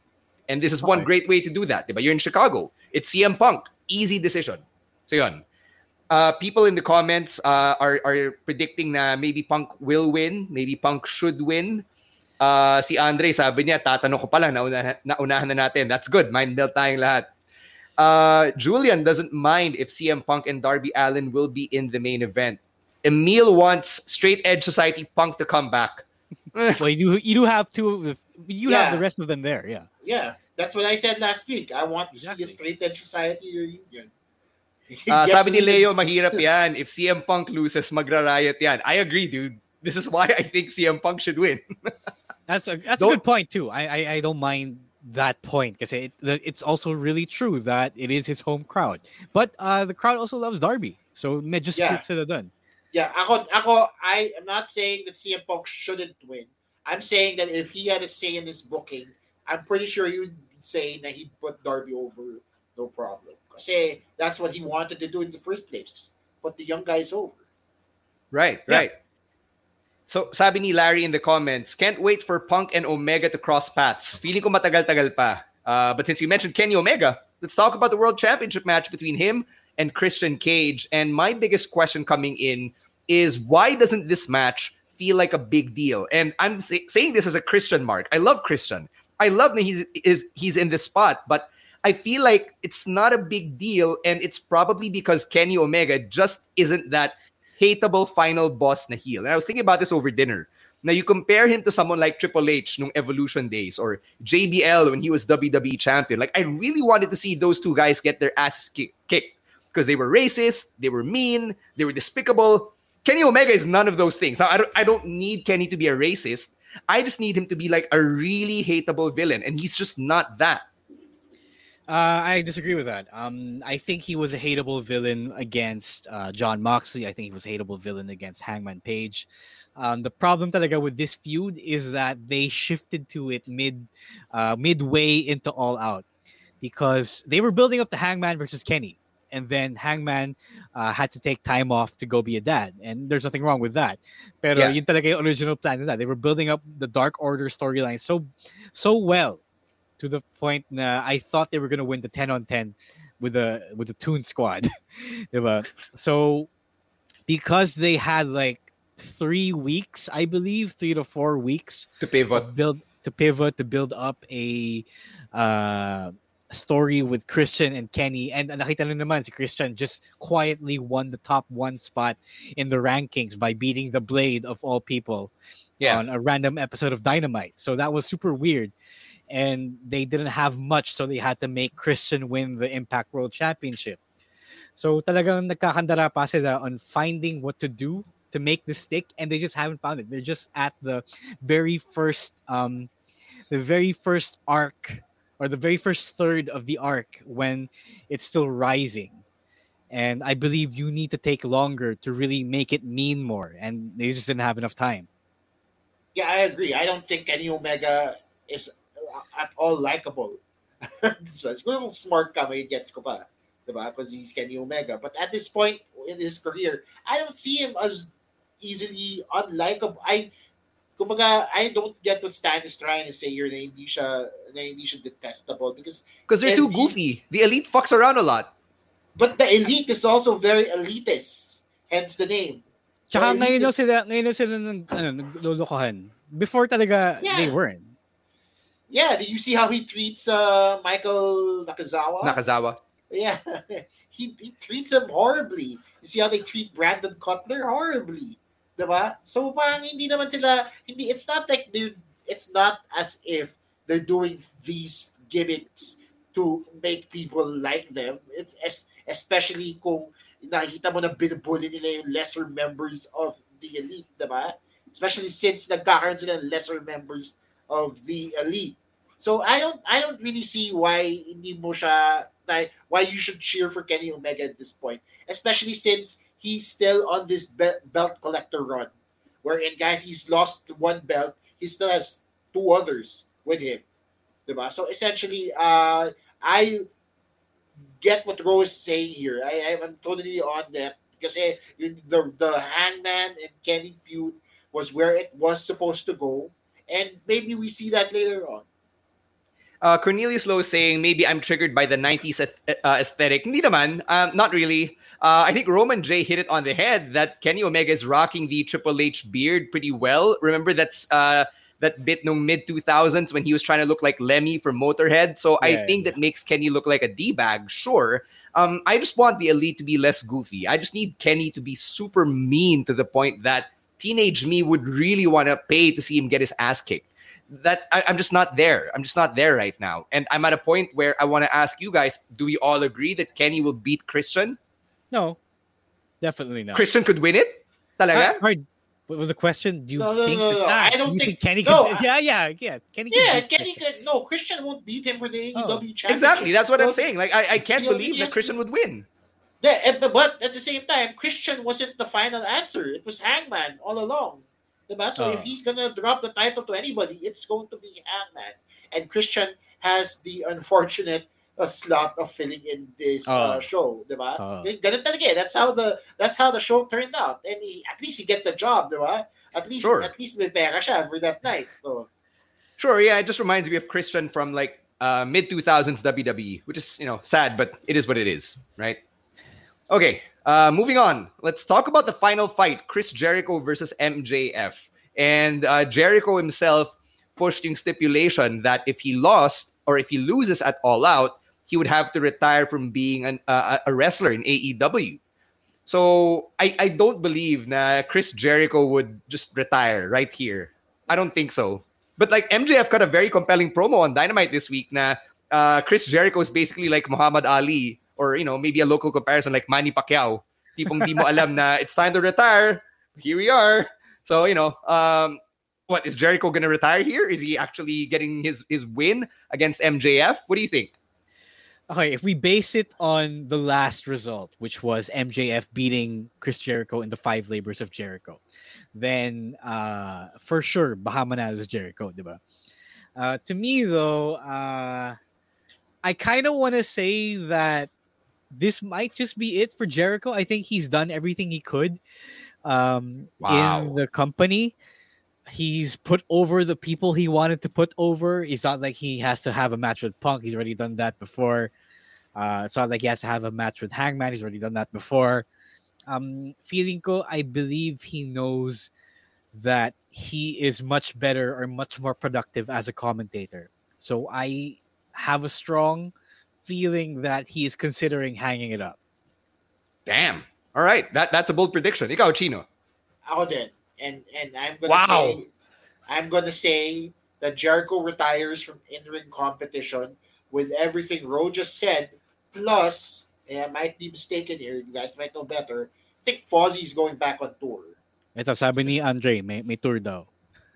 And this is one great way to do that. Diba? You're in Chicago. It's CM Punk. Easy decision. So yun. Uh, people in the comments uh, are, are predicting na maybe Punk will win, maybe Punk should win. Uh, si Andre, sabi niya, tatanong ko pala, nauna, naunahan na natin. That's good. Mind melt tayong lahat. Uh, Julian doesn't mind if CM Punk and Darby Allin will be in the main event. Emil wants Straight Edge Society Punk to come back. well, you do you do have two. of the- You have the rest of them there. Yeah. Yeah, that's what I said last week. I want to Exactly. see a straight edge society reunion. Uh, sabi ni Leo, mahirap yan. If CM Punk loses, magra-riot yan. I agree, dude. This is why I think CM Punk should win. That's a that's Don't- a good point too. I I, I don't mind that point because it, it's also really true that it is his home crowd. But uh, the crowd also loves Darby, so medyo Yeah. split sila dun. Yeah, ako, ako, I am not saying that CM Punk shouldn't win. I'm saying that if he had a say in his booking, I'm pretty sure he would say that he'd put Darby over, no problem. Kasi that's what he wanted to do in the first place. But the young guys over. Right, Yeah. right. So, sabi ni Larry in the comments, can't wait for Punk and Omega to cross paths. Feeling ko matagal-tagal pa. Uh, but since you mentioned Kenny Omega, let's talk about the World Championship match between him and Christian Cage. And my biggest question coming in is why doesn't this match feel like a big deal? And I'm say- saying this as a Christian mark. I love Christian. I love that he's is he's in this spot, but I feel like it's not a big deal, and it's probably because Kenny Omega just isn't that hateable final boss na heel. And I was thinking about this over dinner. Now you compare him to someone like Triple H nung Evolution days or JBL when he was WWE champion. Like I really wanted to see those two guys get their asses ki- kicked because they were racist, they were mean, they were despicable. Kenny Omega is none of those things. Now, I don't I don't need Kenny to be a racist. I just need him to be like a really hateable villain, and he's just not that. Uh, I disagree with that. Um, I think he was a hateable villain against uh, Jon Moxley. I think he was a hateable villain against Hangman Page. Um, the problem that I got with this feud is that they shifted to it mid, uh, midway into All Out, because they were building up the Hangman versus Kenny, and then Hangman uh, had to take time off to go be a dad, and there's nothing wrong with that. Pero Yeah. yun talaga yung original plan nila. They were building up the Dark Order storyline so, so well to the point na I thought they were gonna win the 10 on 10 with the with the Toon Squad. diba? So because they had like three weeks, I believe, three to four weeks To pivot. build to pivot to build up a uh story with Christian and Kenny and nakita nyo naman si Christian just quietly won the top one spot in the rankings by beating the Blade of all people yeah. on a random episode of Dynamite. So that was super weird. And they didn't have much, so they had to make Christian win the Impact World Championship. So talagang nagkakandara pa sila on finding what to do to make the stick, and they just haven't found it. They're just at the very first, um, the very first arc or the very first third of the arc when it's still rising. And I believe you need to take longer to really make it mean more, and they just didn't have enough time. Yeah, I agree. I don't think Kenny Omega is at all likable. so it's going smart ka, may gets ko pa. Diba? Because he's Kenny Omega. But at this point in his career, I don't see him as easily unlikable. I kumbaga, I don't get what Stan is trying to say here na hindi siya, na hindi siya detestable because because they're too goofy. The elite fucks around a lot. But the elite is also very elitist. Hence the name. Tsaka ngayon is... sila, ngayon sila nag, ano, naglulukohan. Before talaga, yeah. they weren't. Yeah, did you see how he treats uh, Michael Nakazawa? Nakazawa. Yeah, he, he treats him horribly. You see how they treat Brandon Cutler horribly. Diba? So parang hindi naman sila, hindi, it's not like they it's not as if they're doing these gimmicks to make people like them. It's as, especially kung nakita mo na binubully nila yung lesser members of the elite, diba? Especially since nagkakaroon sila ng lesser members of the elite. So I don't I don't really see why hindi mo siya why you should cheer for Kenny Omega at this point, especially since he's still on this belt collector run, wherein guy he's lost one belt, he still has two others with him. Diba? So essentially, uh, I get what Rose is saying here. I, I'm totally on that because the the Hangman and Kenny feud was where it was supposed to go, and maybe we see that later on. Uh, Cornelius Lowe is saying maybe I'm triggered by the 90s uh, aesthetic. Hindi naman. Um, not really. Uh, I think Roman J hit it on the head that Kenny Omega is rocking the Triple H beard pretty well. Remember that's uh, that bit no mid 2000s when he was trying to look like Lemmy from Motorhead. So yeah, I think yeah. that makes Kenny look like a D bag. Sure. Um, I just want the elite to be less goofy. I just need Kenny to be super mean to the point that teenage me would really want to pay to see him get his ass kicked that I, am just not there. I'm just not there right now. And I'm at a point where I want to ask you guys, do we all agree that Kenny will beat Christian? No. Definitely not. Christian could win it? Talaga? Uh, sorry, what was the question? Do you no, no, think no, no, no. That, I don't think, think, Kenny no, can, yeah, yeah, yeah. Kenny yeah, can Kenny could no, Christian won't beat him for the AEW oh. championship. Exactly. That's what I'm saying. Like I, I can't believe that Christian would win. Yeah, but at the same time, Christian wasn't the final answer. It was Hangman all along. Diba? So uh, if he's gonna drop the title to anybody, it's going to be Hangman. And Christian has the unfortunate uh, slot of filling in this uh, uh, show, diba? Uh, Ganun talaga eh. That's how the that's how the show turned out. And he, at least he gets a job, diba? At least sure. at least may pera siya for that night. So. Sure, yeah, it just reminds me of Christian from like uh, mid 2000s WWE, which is, you know, sad, but it is what it is, right? Okay, uh, moving on. Let's talk about the final fight Chris Jericho versus MJF. And uh, Jericho himself pushed in stipulation that if he lost or if he loses at All Out, he would have to retire from being an, uh, a wrestler in AEW. So I, I don't believe that Chris Jericho would just retire right here. I don't think so. But like MJF got a very compelling promo on Dynamite this week. Na uh, Chris Jericho is basically like Muhammad Ali or you know maybe a local comparison like Manny Pacquiao. Tipong di mo alam na it's time to retire. Here we are. So you know, um, what is Jericho going to retire here? Is he actually getting his his win against MJF? What do you think? Okay, if we base it on the last result, which was MJF beating Chris Jericho in the five labors of Jericho, then uh, for sure Bahama is Jericho, diba? Uh, to me though, uh, I kind of want to say that this might just be it for Jericho. I think he's done everything he could um, wow. in the company. He's put over the people he wanted to put over. It's not like he has to have a match with Punk. He's already done that before. Uh, it's not like he has to have a match with Hangman. He's already done that before. Um, feeling ko, I believe he knows that he is much better or much more productive as a commentator. So I have a strong feeling that he is considering hanging it up. Damn. All right. That that's a bold prediction. Ikaw, Chino. Ako din. And and I'm gonna Wow. say I'm gonna say that Jericho retires from in-ring competition with everything Ro just said, plus, and I might be mistaken here, you guys might know better. I think Fozzy's going back on tour. Ito, sabi ni Andre, may, may tour daw.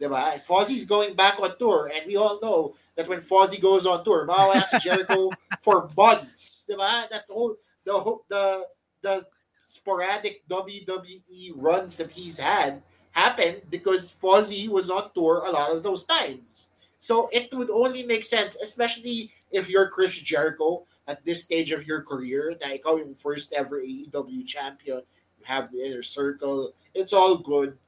Diba? Fozzy's going back on tour, and we all know that when Fozzy goes on tour, mawawas si Jericho for months. Diba? That whole the whole- the the sporadic WWE runs that he's had happened because Fozzy was on tour a lot of those times. So it would only make sense, especially if you're Chris Jericho at this stage of your career, na ikaw yung first ever AEW champion, you have the inner circle, it's all good.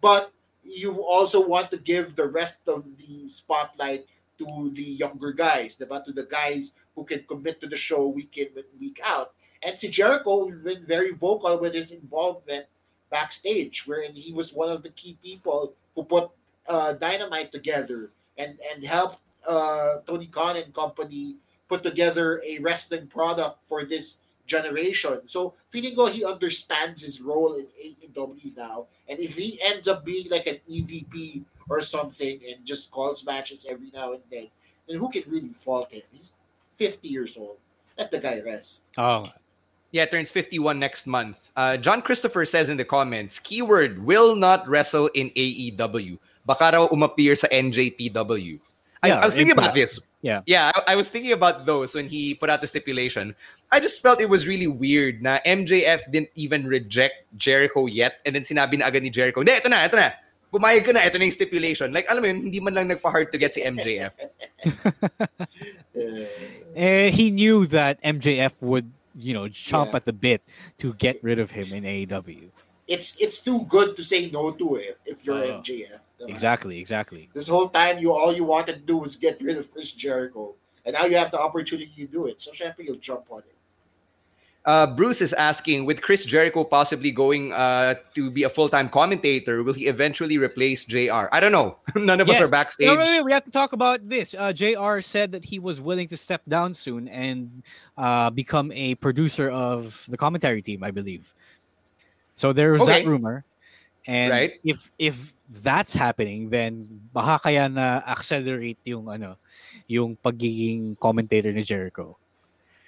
But you also want to give the rest of the spotlight to the younger guys, diba? to the guys who can commit to the show week in and week out. And si Jericho has been very vocal with his involvement backstage, wherein he was one of the key people who put uh, Dynamite together and and helped uh, Tony Khan and company put together a wrestling product for this generation. So feeling ko he understands his role in AEW now, and if he ends up being like an EVP or something and just calls matches every now and then, then who can really fault him? He's 50 years old. Let the guy rest. Oh, Yeah, turns 51 next month. Uh, John Christopher says in the comments, keyword will not wrestle in AEW. Baka raw umappear sa NJPW. I, Yeah, I was thinking Impact. about this. Yeah. Yeah, I, I was thinking about those when he put out the stipulation. I just felt it was really weird na MJF didn't even reject Jericho yet and then sinabi na agad ni Jericho, hindi, ito na, ito na. Pumayag ka na, ito na yung stipulation. Like, alam mo yun, hindi man lang nagpa-hard to get si MJF. Eh, he knew that MJF would, you know, chomp Yeah. at the bit to get rid of him in AEW. It's it's too good to say no to if, if you're Oo. MJF. Diba? Exactly, exactly. This whole time, you all you wanted to do was get rid of Chris Jericho. And now you have the opportunity to do it. So syempre, you'll jump on it. Uh, Bruce is asking, with Chris Jericho possibly going uh, to be a full-time commentator, will he eventually replace JR? I don't know. None of us are backstage. No, wait, wait, we have to talk about this. Uh, JR said that he was willing to step down soon and uh, become a producer of the commentary team, I believe. So there was that rumor. And Right. if if that's happening, then baka kaya na accelerate yung ano, yung pagiging commentator ni Jericho.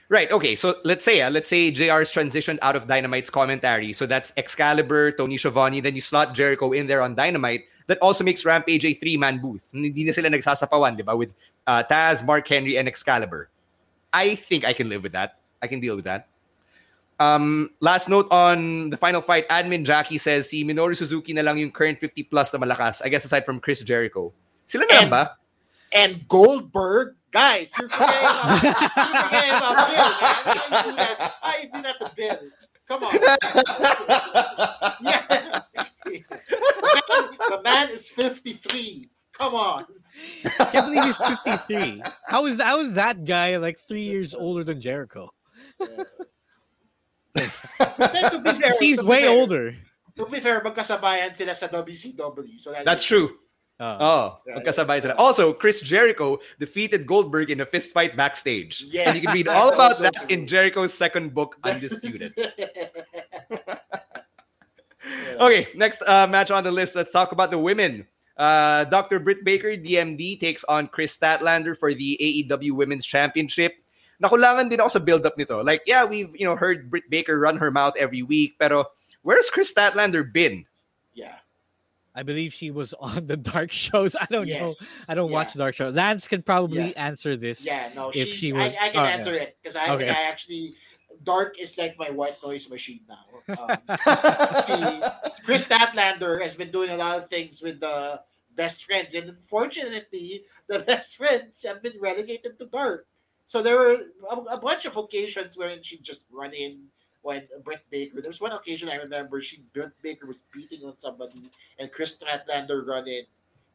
Right. Okay. So let's say, uh, let's say JR's transitioned out of Dynamite's commentary. So that's Excalibur, Tony Schiavone. Then you slot Jericho in there on Dynamite. That also makes Rampage a three-man booth. Hindi na sila nagsasapawan, di ba? With uh, Taz, Mark Henry, and Excalibur. I think I can live with that. I can deal with that. Um, last note on the final fight, admin Jackie says si Minoru Suzuki na lang yung current 50 plus na malakas. I guess aside from Chris Jericho. Sila na And- ba? And Goldberg, guys, you're forgetting about, you're forgetting about Bill, man. How you do that? How you do that to Bill? Come on. yeah. the, man, the man is 53. Come on. I can't believe he's 53. How is how is that guy like three years older than Jericho? Then to be fair, He's way fair, older. To be fair, magkasabayan sila sa WCW. So that That's true. Uh, Oh, Yeah, magkasabay sila. Also, Chris Jericho defeated Goldberg in a fist fight backstage. Yes, and you can read all about that true. in Jericho's second book, Undisputed. okay, next uh, match on the list. Let's talk about the women. Uh, Dr. Britt Baker, DMD, takes on Kris Statlander for the AEW Women's Championship. Nakulangan din ako sa build-up nito. Like, yeah, we've you know heard Britt Baker run her mouth every week, pero where's Kris Statlander been? yeah. I believe she was on the dark shows. I don't know. I don't Yeah. watch dark shows. Lance can probably Yeah. answer this. Yeah, no, if she's, she I, was- I can oh, answer yeah. it because I, Okay. I actually dark is like my white noise machine now. Um, see, Kris Statlander has been doing a lot of things with the best friends, and unfortunately, the best friends have been relegated to dark. So there were a, a bunch of occasions wherein she just run in when Britt Baker. There was one occasion I remember she Britt Baker was beating on somebody, and Kris Statlander run in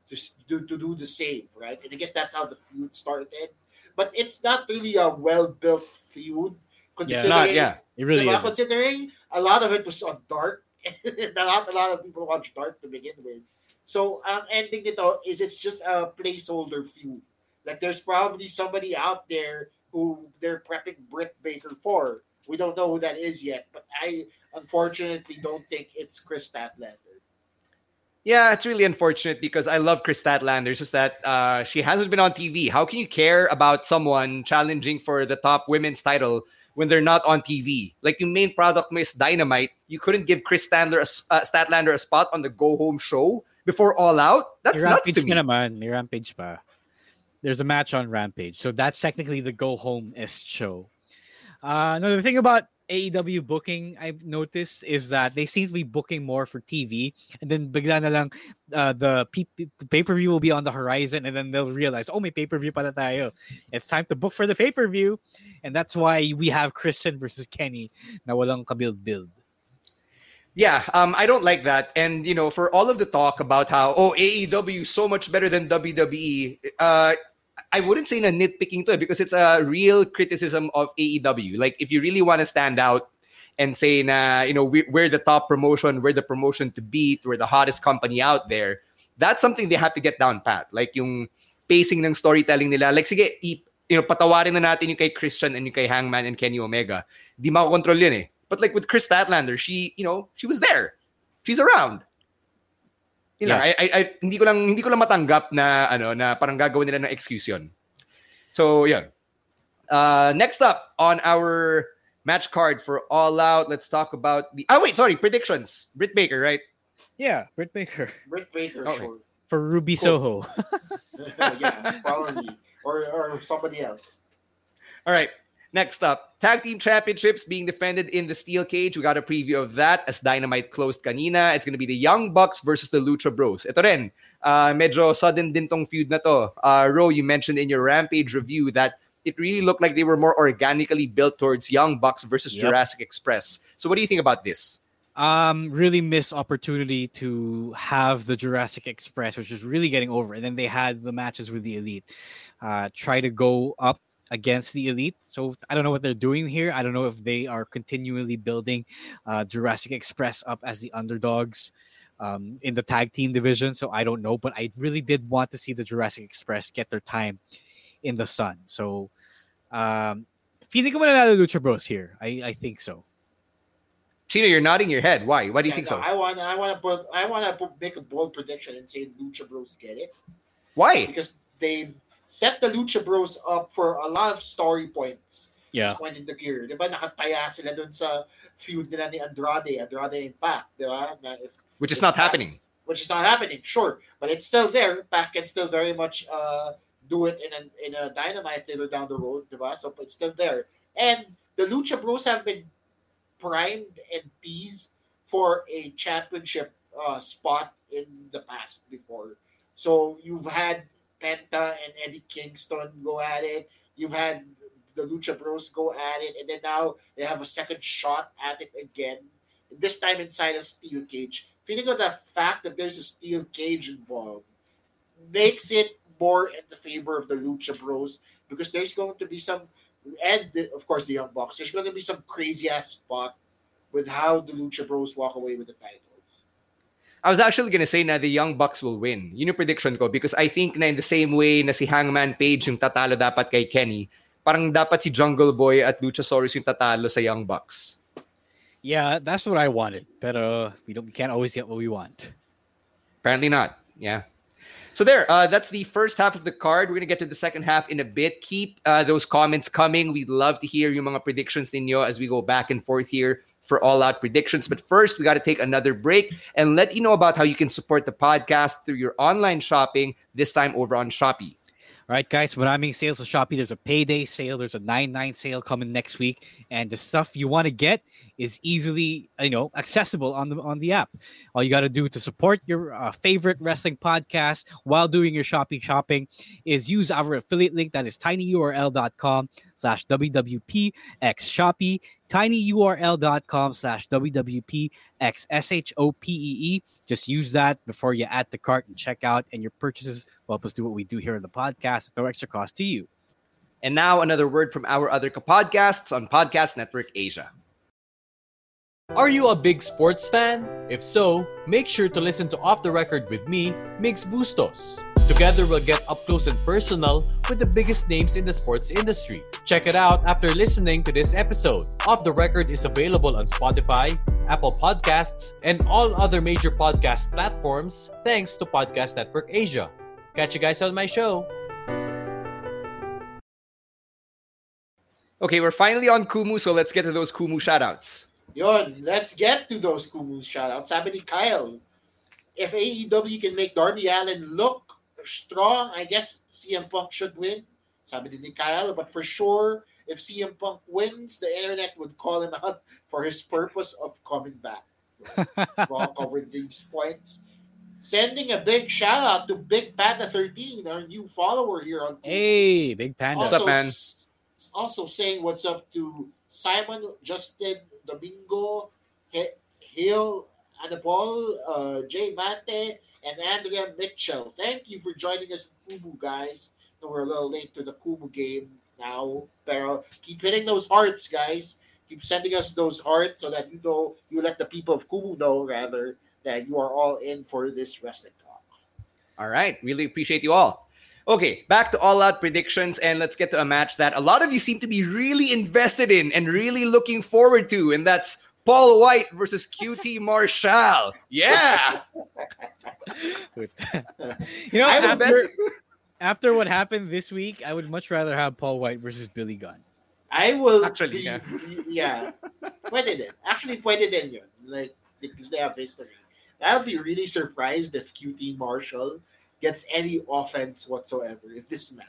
to do to do the save, right? And I guess that's how the feud started. But it's not really a well built feud. Considering, not, yeah. It really is. Considering a lot of it was on dark. not a lot of people watch dark to begin with. So ang ending nito is it's just a placeholder feud. Like there's probably somebody out there who they're prepping Britt Baker for. We don't know who that is yet, but I unfortunately don't think it's Kris Statlander. Yeah, it's really unfortunate because I love Kris Statlander. It's just that uh, she hasn't been on TV. How can you care about someone challenging for the top women's title when they're not on TV? Like your main product Miss Dynamite, you couldn't give Kris Statlander a, uh, Statlander a spot on the Go Home show before All Out. That's nuts to me. Naman, may Rampage pa. There's a match on Rampage, so that's technically the Go Home est show. Uh, another thing about AEW booking I've noticed is that they seem to be booking more for TV and then bigla na lang uh, the pay-per-view will be on the horizon and then they'll realize oh may pay-per-view pala tayo. It's time to book for the pay-per-view and that's why we have Christian versus Kenny na walang kabuild build. Yeah, um, I don't like that. And you know, for all of the talk about how oh AEW so much better than WWE, uh, I wouldn't say na nitpicking to it because it's a real criticism of AEW. Like if you really want to stand out and say na you know we, we're the top promotion, we're the promotion to beat, we're the hottest company out there. That's something they have to get down pat. Like yung pacing ng storytelling nila. Like sige, you know, patawarin na natin yung kay Christian and yung kay Hangman and Kenny Omega. Di makokontrol yun eh. But like with Kris Statlander, she, you know, she was there. She's around you know, yeah. I, I, I, hindi ko lang hindi ko lang matanggap na ano na parang gagawin nila ng excuse yun. So, yeah. Uh, next up on our match card for All Out, let's talk about the. Oh wait, sorry, predictions. Britt Baker, right? Yeah, Britt Baker. Britt Baker, okay. sure. For Ruby cool. Soho. yeah, probably, or or somebody else. All right. Next up, Tag Team Championships being defended in the Steel Cage. We got a preview of that as Dynamite closed kanina. It's going to be the Young Bucks versus the Lucha Bros. Ito rin, uh, medyo sudden din tong feud na to. Uh, Ro, you mentioned in your Rampage review that it really looked like they were more organically built towards Young Bucks versus yep. Jurassic Express. So what do you think about this? Um, really missed opportunity to have the Jurassic Express, which was really getting over. And then they had the matches with the Elite. Uh, try to go up against the elite. So I don't know what they're doing here. I don't know if they are continually building uh, Jurassic Express up as the underdogs um, in the tag team division. So I don't know, but I really did want to see the Jurassic Express get their time in the sun. So um, feeling ko mananalo Lucha Bros here. I, I think so. Chino, you're nodding your head. Why? Why do you yeah, think no, so? I want, I want to put, I want to make a bold prediction and say Lucha Bros get it. Why? Because they set the Lucha Bros up for a lot of story points. Yeah. Point in the gear. Di ba? Nakataya sila dun sa feud nila ni Andrade, Andrade Impact. Di ba? Na if, which is not Pac, happening. Which is not happening, sure. But it's still there. Pac can still very much uh, do it in a, in a dynamite later down the road. Di ba? So it's still there. And the Lucha Bros have been primed and teased for a championship uh, spot in the past before. So you've had Penta and Eddie Kingston go at it. You've had the Lucha Bros go at it, and then now they have a second shot at it again. This time inside a steel cage. Feeling of the fact that there's a steel cage involved makes it more in the favor of the Lucha Bros because there's going to be some, and the, of course the Young Bucks. There's going to be some crazy ass spot with how the Lucha Bros walk away with the title. I was actually gonna say na the Young Bucks will win. Yun yung prediction ko because I think na in the same way na si Hangman Page yung tatalo dapat kay Kenny, parang dapat si Jungle Boy at Luchasaurus yung tatalo sa Young Bucks. Yeah, that's what I wanted. But uh, we don't we can't always get what we want. Apparently not. Yeah. So there, uh, that's the first half of the card. We're gonna get to the second half in a bit. Keep uh, those comments coming. We'd love to hear yung mga predictions ninyo as we go back and forth here for all out predictions. But first, we got to take another break and let you know about how you can support the podcast through your online shopping, this time over on Shopee. All right, guys, in sales of Shopee, there's a payday sale, there's a 9-9 sale coming next week, and the stuff you want to get is easily, you know, accessible on the on the app. All you got to do to support your uh, favorite wrestling podcast while doing your Shopee shopping is use our affiliate link that is tinyurl.com slash WWPX Shopee tinyurl.com slash WWPXSHOPEE. Just use that before you add the cart and check out, and your purchases will help us do what we do here in the podcast. No extra cost to you. And now another word from our other podcasts on Podcast Network Asia. Are you a big sports fan? If so, make sure to listen to Off the Record with me, Migs Bustos Together, we'll get up close and personal with the biggest names in the sports industry. Check it out after listening to this episode. Off the Record is available on Spotify, Apple Podcasts, and all other major podcast platforms thanks to Podcast Network Asia. Catch you guys on my show. Okay, we're finally on Kumu, so let's get to those Kumu shoutouts. Yon, let's get to those Kumu shoutouts. Sabi ni Kyle, if AEW can make Darby Allin look strong, I guess CM Punk should win. Sabi din ni Kyle, but for sure, if CM Punk wins, the internet would call him out for his purpose of coming back. So, we've all covered these points. Sending a big shout out to Big Panda 13, our new follower here on Kumu. Hey, Big Panda. What's up, man? s- Also saying what's up to Simon, Justin, Domingo, Hill, Anapol, uh, Jay Mate, and Andrea Mitchell. Thank you for joining us in guys. We're a little late to the Kumu game now, but keep hitting those hearts, guys. Keep sending us those hearts so that you know, you let the people of Kumu know, rather, that you are all in for this wrestling talk. All right, really appreciate you all. Okay, back to all out predictions, and let's get to a match that a lot of you seem to be really invested in and really looking forward to, and that's Paul White versus QT Marshall. Yeah, you know, after, invested. after what happened this week, I would much rather have Paul White versus Billy Gunn. I will Actually, be, yeah. yeah. Pwede din. Actually, pwede din yun. Like, because they have history. I would be really surprised if QT Marshall gets any offense whatsoever in this match.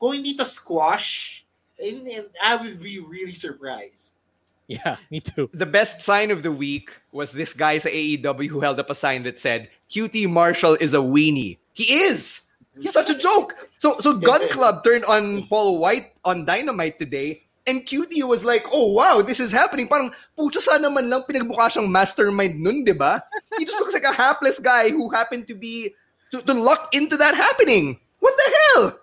Going hindi to squash, and, in, I would be really surprised. Yeah, me too. the best sign of the week was this guy sa AEW who held up a sign that said QT Marshall is a weenie. He is. He's such a joke. So so Gunn Club turned on Paul White on Dynamite today. And QT was like, oh wow, this is happening. Parang, pucha sana man lang pinagmukha siyang mastermind nun, di ba? He just looks like a hapless guy who happened to be, to, to luck into that happening. What the hell?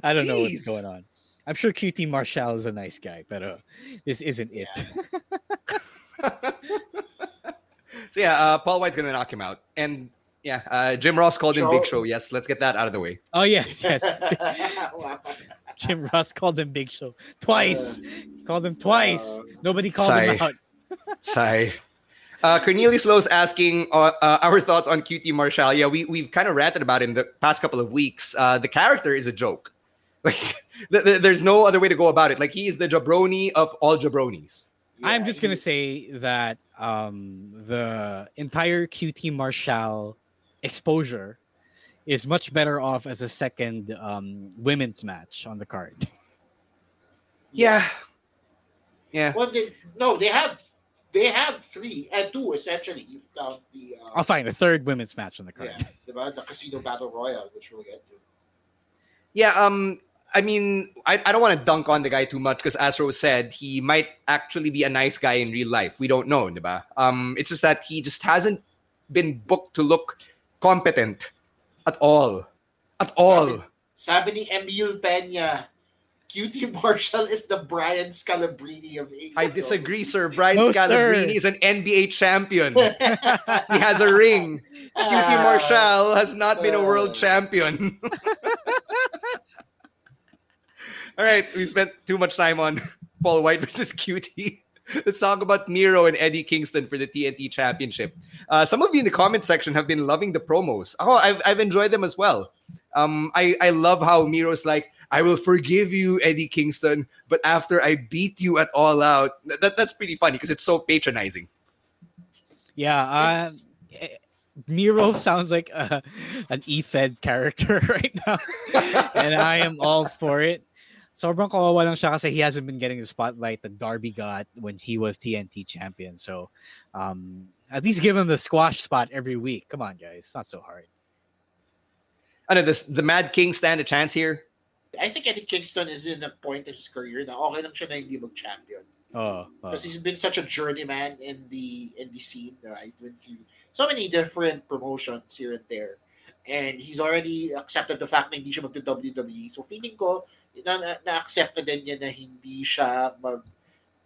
I don't know what's going on. I'm sure QT Marshall is a nice guy, but uh, this isn't it. So yeah, uh, Paul White's gonna knock him out. And yeah, uh, Jim Ross called him Big Show. Yes, let's get that out of the way. oh yes, yes. Jim Ross called him Big Show twice. called him twice. Uh, Nobody called him out. Sigh. Uh, Cornelius Lowe's asking uh, uh, our thoughts on QT Marshall. Yeah, we, we've kind of ranted about him the past couple of weeks. Uh, the character is a joke. Like, th- th- there's no other way to go about it. Like, he is the jabroni of all jabronis. I'm just gonna say that um, the entire QT Marshall exposure is much better off as a second um, women's match on the card. Yeah. Yeah. Well, they, no, they have they have three and two essentially. You count the uh, I'll find a third women's match on the card. yeah, diba? the Casino Battle Royale, which we'll get to. Yeah, um, I mean, I, I don't want to dunk on the guy too much because, as Rose said, he might actually be a nice guy in real life. We don't know, diba? Um, it's just that he just hasn't been booked to look competent at all. At all. Sabi ni Emil Peña, QT Marshall is the Brian Scalabrine of AEW. I disagree, sir. Brian No, Scalabrine sir. is an NBA champion. he has a ring. QT Marshall has not been a world Uh. champion. All right, we spent too much time on Paul White versus QT. Let's talk about Miro and Eddie Kingston for the TNT Championship. Uh, some of you in the comment section have been loving the promos. Oh, I've, I've enjoyed them as well. Um, I, I love how Miro's like, I will forgive you, Eddie Kingston, but after I beat you at all out, that, that's pretty funny because it's so patronizing. Yeah, uh, eh, Miro sounds like a, an E-Fed character right now, and I am all for it. Sobrang kawawa lang siya kasi he hasn't been getting the spotlight that Darby got when he was TNT champion. So, um, at least give him the squash spot every week. Come on, guys, it's not so hard. I know this the Mad King stand a chance here. I think Eddie Kingston is in a point in his career na okay lang siya na hindi mag-champion. Oh, oh. Because he's been such a journeyman in the in the scene. Right? He's been through so many different promotions here and there. And he's already accepted the fact na hindi siya mag-WWE. So feeling ko, na, na, na-accept na din niya na hindi siya mag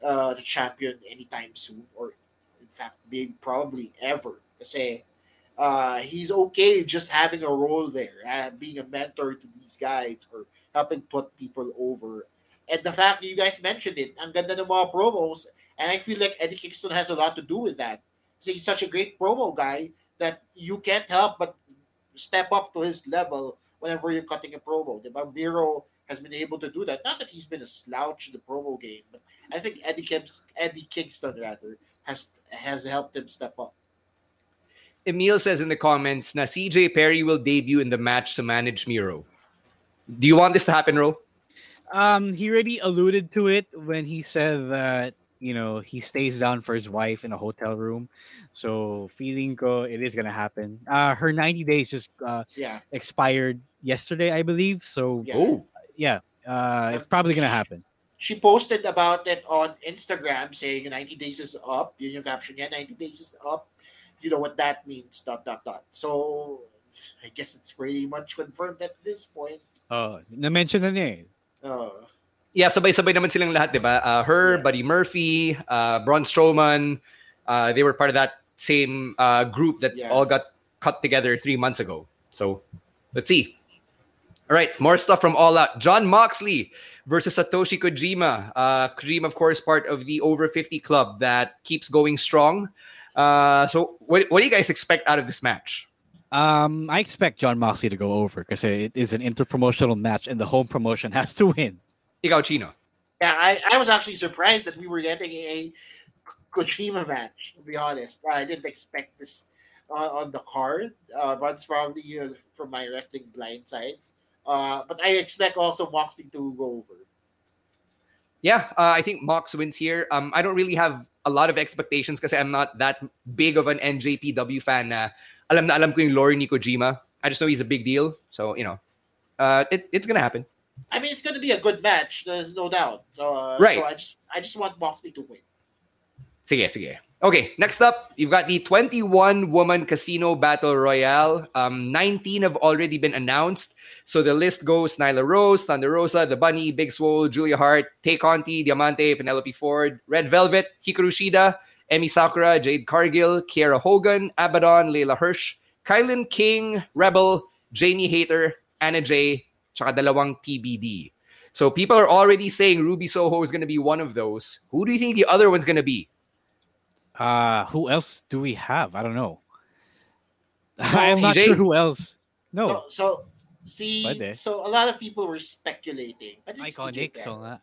uh, the champion anytime soon or in fact maybe probably ever kasi uh, he's okay just having a role there and being a mentor to these guys or helping put people over. And the fact that you guys mentioned it, ang ganda ng mga promos, and I feel like Eddie Kingston has a lot to do with that. So he's such a great promo guy that you can't help but step up to his level whenever you're cutting a promo. Diba? Miro has been able to do that. Not that he's been a slouch in the promo game, but I think Eddie, Kims, Eddie Kingston rather has has helped him step up. Emil says in the comments, na CJ Perry will debut in the match to manage Miro. Do you want this to happen, Ro? Um, he already alluded to it when he said that you know he stays down for his wife in a hotel room. So feeling ko it is gonna happen. Uh, her 90 days just uh, yeah expired yesterday, I believe. So Yeah. Oh. yeah, uh, it's probably gonna happen. She posted about it on Instagram saying 90 days is up. Yun yung caption niya, 90 days is up. You know what that means, dot, dot, dot. So, I guess it's pretty much confirmed at this point. Oh, na-mention na niya eh. Uh, Yeah, sabay-sabay naman silang lahat, di ba? Uh, her, Buddy Murphy, uh, Braun Strowman, uh, they were part of that same uh, group that Yeah. all got cut together three months ago. So, let's see. All right, more stuff from All Out. Jon Moxley versus Satoshi Kojima. Uh, Kojima, of course, part of the over 50 club that keeps going strong. Uh, so, what, what do you guys expect out of this match? Um, I expect Jon Moxley to go over because it is an interpromotional match and the home promotion has to win. Ikaw, Chino. yeah, I, I was actually surprised that we were getting a Kojima match, to be honest. I didn't expect this on, on the card, uh, but it's probably you know, from my wrestling blind side. Uh, but I expect also Moxley to go over. Yeah, uh, I think Mox wins here. Um, I don't really have a lot of expectations because I'm not that big of an NJPW fan. Na alam na alam ko yung lore ni Kojima. I just know he's a big deal. So, you know, uh, it, it's going to happen. I mean, it's going to be a good match. There's no doubt. Uh, Right. So I just, I just want Moxley to win. Sige, sige. Okay, next up, you've got the 21 woman casino battle royale. Um, 19 have already been announced. So the list goes Nyla Rose, Thunder Rosa, The Bunny, Big Swole, Julia Hart, Tay Conti, Diamante, Penelope Ford, Red Velvet, Hikaru Shida, Emi Sakura, Jade Cargill, Kiera Hogan, Abaddon, Leyla Hirsch, Kilynn King, Rebel, Jamie Hayter, Anna Jay, tsaka dalawang TBD. So people are already saying Ruby Soho is going to be one of those. Who do you think the other one's going to be? Uh, who else do we have? I don't know. I'm not sure who else. No. So, so see, Pwede. so a lot of people were speculating. But it's Iconic, CJ so Guevara.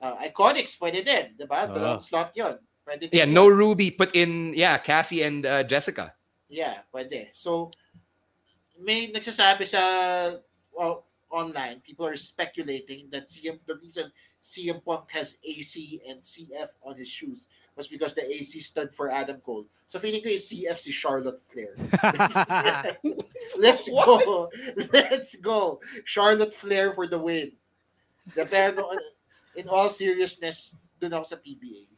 nga. Uh, Iconics, pwede din, di ba? Oo. Dalawang slot yun. Pwede Yeah, no Ruby put in yeah, Cassie and uh, Jessica. Yeah, pwede. So, may nagsasabi sa well, online, people are speculating that CM, the reason CM Punk has AC and CF on his shoes was because the AC stood for Adam Cole. So feeling ko yung CF si Charlotte Flair. Let's go. Let's go. Charlotte Flair for the win. The pero in all seriousness, dun ako sa TBA.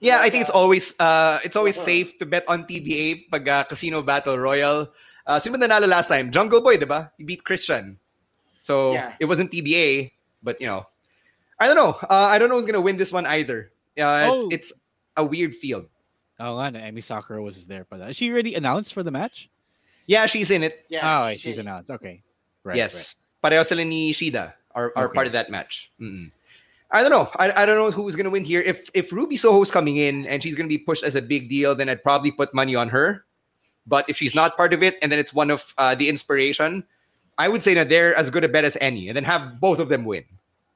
Yeah, I think it's always uh it's always Uh-huh. safe to bet on TBA pag uh, Casino Battle Royal. Uh sino ba nanalo last time? Jungle Boy, 'di ba? He beat Christian. So Yeah. it wasn't TBA, but you know. I don't know. Uh, I don't know who's going to win this one either. Uh, Oh. it's, it's a weird field. Oh, nga, na Emi Sakura was there pala. Is she already announced for the match? Yeah, she's in it. Yeah. oh, wait, she's announced. Okay. Right. yes. Pareho sila ni Shida are, are Okay. part of that match. Mm-mm. I don't know. I, I don't know who's going to win here. If if Ruby Soho's coming in and she's going to be pushed as a big deal, then I'd probably put money on her. But if she's not part of it and then it's one of uh, the inspiration, I would say that they're as good a bet as any, and then have both of them win.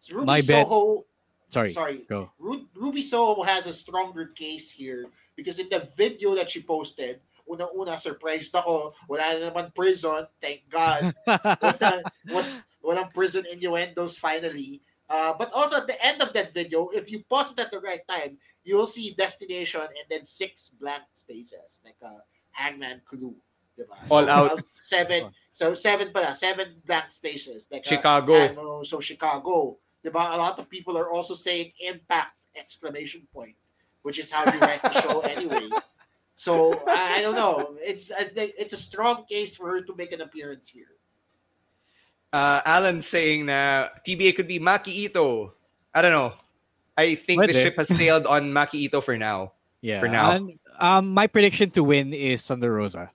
So Ruby My bet- Soho Sorry. Sorry. Go. Ru- Ruby Soho has a stronger case here because in the video that she posted, unang-una, surprised ako. Wala na naman prison. Thank God. wala, wala, walang prison innuendos finally. Uh, but also at the end of that video, if you pause it at the right time, you'll see destination and then six blank spaces, like a hangman clue. Diba? All so, out. Seven. So seven pala, seven blank spaces. Like a Chicago. ano, so Chicago. Diba? A lot of people are also saying impact exclamation point, which is how you write the show anyway. So I, I don't know. It's it's a strong case for her to make an appearance here. Uh, Alan saying na TBA could be Maki Ito. I don't know. I think the ship has sailed on Maki Ito for now. Yeah. For now. And Um, my prediction to win is Thunder Rosa.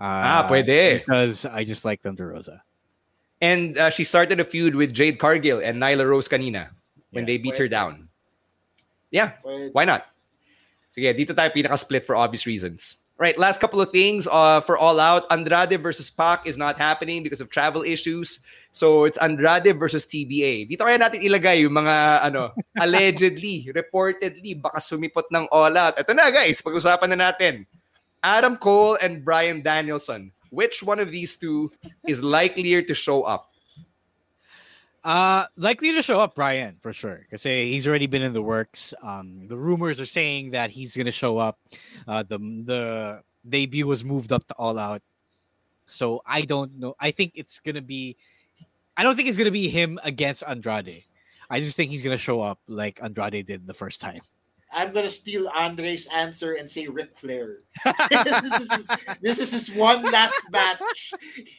Ah, pwede. Because I just like Thunder Rosa. And uh, she started a feud with Jade Cargill and Nyla Rose kanina when they beat her down. Yeah, Pwede. why not? So yeah, dito tayo pinaka-split for obvious reasons. Right, last couple of things uh, for All Out. Andrade versus Pac is not happening because of travel issues. So it's Andrade versus TBA. Dito kaya natin ilagay yung mga ano, allegedly, reportedly, baka sumipot ng All Out. Ito na guys, pag-usapan na natin. Adam Cole and Bryan Danielson. Which one of these two is likelier to show up? Uh, likely to show up, Bryan, for sure. Because he's already been in the works. Um, the rumors are saying that he's gonna show up. Uh, the the debut was moved up to All Out, so I don't know. I think it's gonna be. I don't think it's gonna be him against Andrade. I just think he's gonna show up like Andrade did the first time. I'm gonna steal Andre's answer and say Ric Flair. this is his, this is his one last match.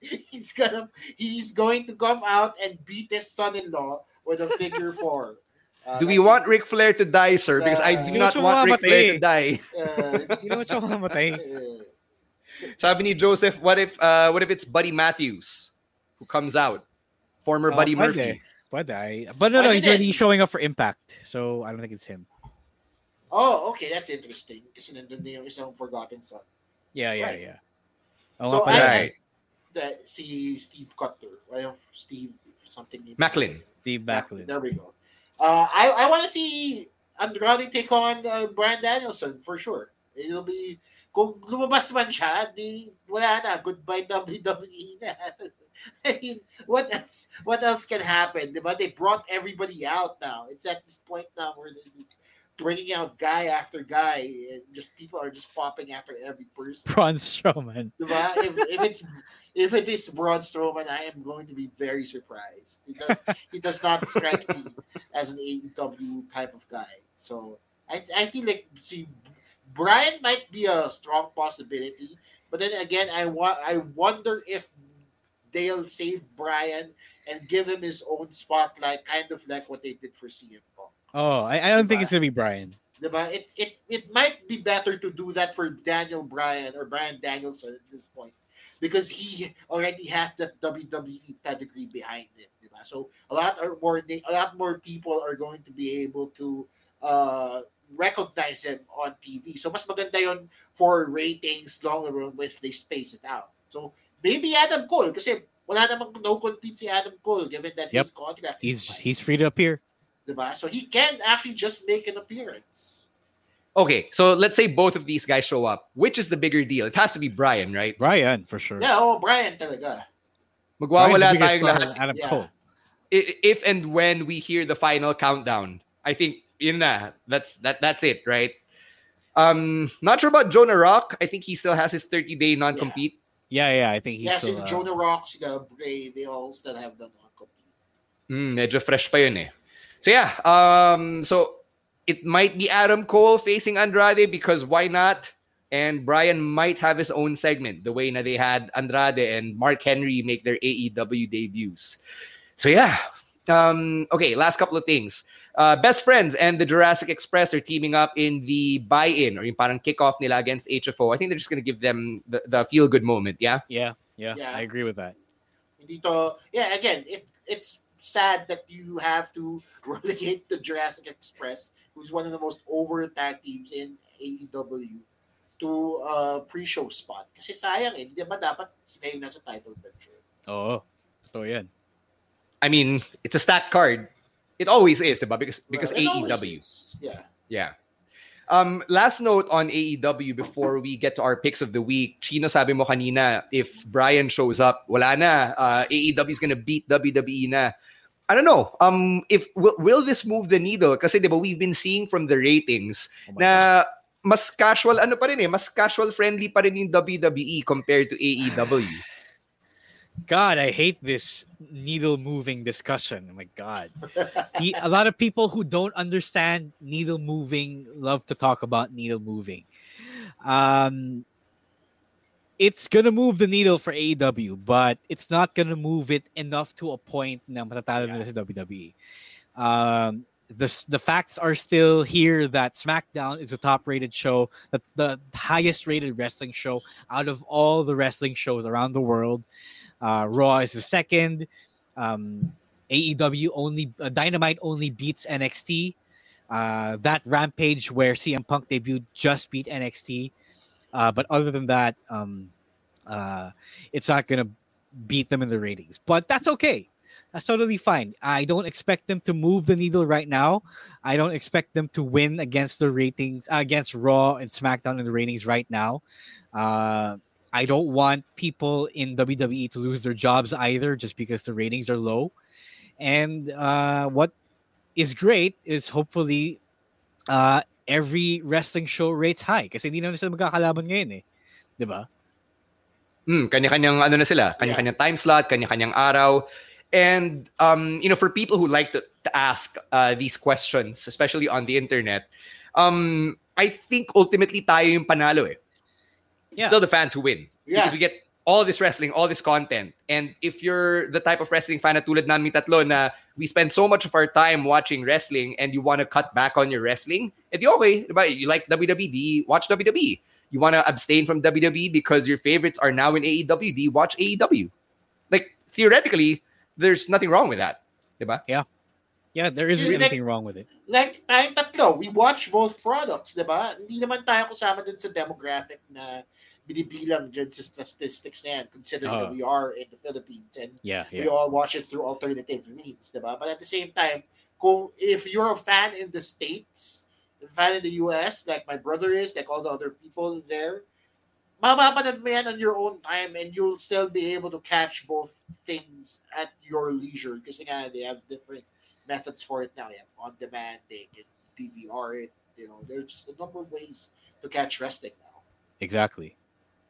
he's gonna he's going to come out and beat his son-in-law with a figure four. Uh, Do we that's want Ric Flair to die, sir? Because I do Uh, not want yung Ric Flair to mamatay. die. Uh, You know what yung mamatay? uh, Sabi ni Joseph, what if uh, what if it's Buddy Matthews who comes out? Former Uh, Buddy pwede. Murphy. Pwede. I- But no, no, he's din. already showing up for Impact, so I don't think it's him. oh, okay, that's interesting. Kasi nandun na yung isang forgotten son. Yeah, yeah, Right. yeah. Oh, So, nga pala. I- Right. The, si Steve Cutler. Well, Steve something. name. Maclin. Steve Backlund. There we go. Uh, I I want to see Andrade take on uh, Bryan Danielson for sure. It'll be kung lumabas man siya, di wala na. Goodbye WWE na. I mean, what else? What else can happen? Diba? They brought everybody out now. It's at this point now where they're just bringing out guy after guy, and just people are just popping after every person. Braun Strowman. Diba? If, if it's if it is Braun Strowman, I am going to be very surprised because he does not strike me as an AEW type of guy. So I I feel like see Bryan might be a strong possibility, but then again, I want I wonder if they'll save Bryan and give him his own spotlight, kind of like what they did for CM Punk. Oh, I, I don't think it's gonna be Bryan. Diba? It, it it might be better to do that for Daniel Bryan or Bryan Danielson at this point because he already has that WWE pedigree behind him. Diba? So a lot more a lot more people are going to be able to uh, recognize him on TV. So mas maganda yon for ratings longer run if they space it out. So maybe Adam Cole kasi wala namang no compete si Adam Cole given that Yep. his contract He's he's free to appear. diba? So he can actually just make an appearance. Okay, so let's say both of these guys show up. Which is the bigger deal? It has to be Bryan, right? Bryan for sure. Yeah, oh, Bryan talaga. Magwawala Bryan's the tayong lahat. Adam Yeah. Cole. If and when we hear the final countdown, I think yun na. That's that. That's it, right? Um, not sure about Jonah Rock. I think he still has his 30 day non compete. Yeah, yeah. I think he's Yes, still. in uh, Jonah Rock, the Bray, they all still have the non-compete. Mm, medyo fresh pa yun eh. So yeah, um, so it might be Adam Cole facing Andrade because why not? And Bryan might have his own segment, the way na they had Andrade and Mark Henry make their AEW debuts. So yeah, um, okay. Last couple of things. Uh, Best Friends and the Jurassic Express are teaming up in the buy-in or yung parang kickoff nila against HFO. I think they're just gonna give them the, the feel-good moment. Yeah. yeah, yeah, Yeah. I agree with that. Hindi to, yeah, again, it it's sad that you have to relegate the Jurassic Express, who's one of the most over tag teams in AEW, to a pre-show spot. Kasi sayang eh, di ba dapat kayo nasa title picture? Oh, so yan. I mean, it's a stacked card. It always is, diba? Because because Well, it always AEW. Yeah. Yeah. Um, last note on AEW before we get to our picks of the week. Chino sabi mo kanina, if Bryan shows up, wala na. Uh, AEW is gonna beat WWE na. I don't know. Um, if will, will this move the needle? Kasi diba, we've been seeing from the ratings Oh na mas casual ano pa rin eh, mas casual friendly pa rin yung WWE compared to AEW. God, I hate this needle moving discussion. Oh my God. He- a lot of people who don't understand needle moving love to talk about needle moving. Um, it's gonna move the needle for AEW, but it's not gonna move it enough to a point na matatalo sa WWE. Um, the the facts are still here that SmackDown is a top rated show, the, the highest rated wrestling show out of all the wrestling shows around the world. Uh, Raw is the second. Um, AEW only uh, Dynamite only beats NXT. Uh, that Rampage where CM Punk debuted just beat NXT. Uh, but other than that, um, uh, it's not gonna beat them in the ratings. But that's okay. That's totally fine. I don't expect them to move the needle right now. I don't expect them to win against the ratings against Raw and SmackDown in the ratings right now. Uh, I don't want people in WWE to lose their jobs either, just because the ratings are low. And uh, what is great is hopefully uh, every wrestling show rates high kasi hindi na sila magkakalaban ngayon eh. 'Di ba? Mm, kanya-kanyang ano na sila, kanya-kanyang time slot, kanya-kanyang araw. And um, you know, for people who like to, to ask uh, these questions, especially on the internet, um, I think ultimately tayo yung panalo eh. Yeah. Still the fans who win. Yeah. Because we get all this wrestling, all this content. And if you're the type of wrestling fan na tulad namin tatlo na we spend so much of our time watching wrestling and you want to cut back on your wrestling, eh, edi okay, diba? You like WWE, watch WWE. You want to abstain from WWE because your favorites are now in AEW, di watch AEW. Like theoretically, there's nothing wrong with that. Diba? Yeah. Yeah, there isn't Like- anything wrong with it. Like, tayong tatlo, we watch both products, di ba? Hindi naman tayo kasama dun sa demographic na binibilang dyan sa statistics na yan, considering Oh. that ah. we are in the Philippines and Yeah, we all watch it through alternative means, di ba? But at the same time, kung, if you're a fan in the States, a fan in the US, like my brother is, like all the other people there, mapapanood mo yan on your own time and you'll still be able to catch both things at your leisure kasi nga they have different methods for it now. They have on demand, they can DVR it, you know, there's just a number of ways to catch wrestling now. Exactly.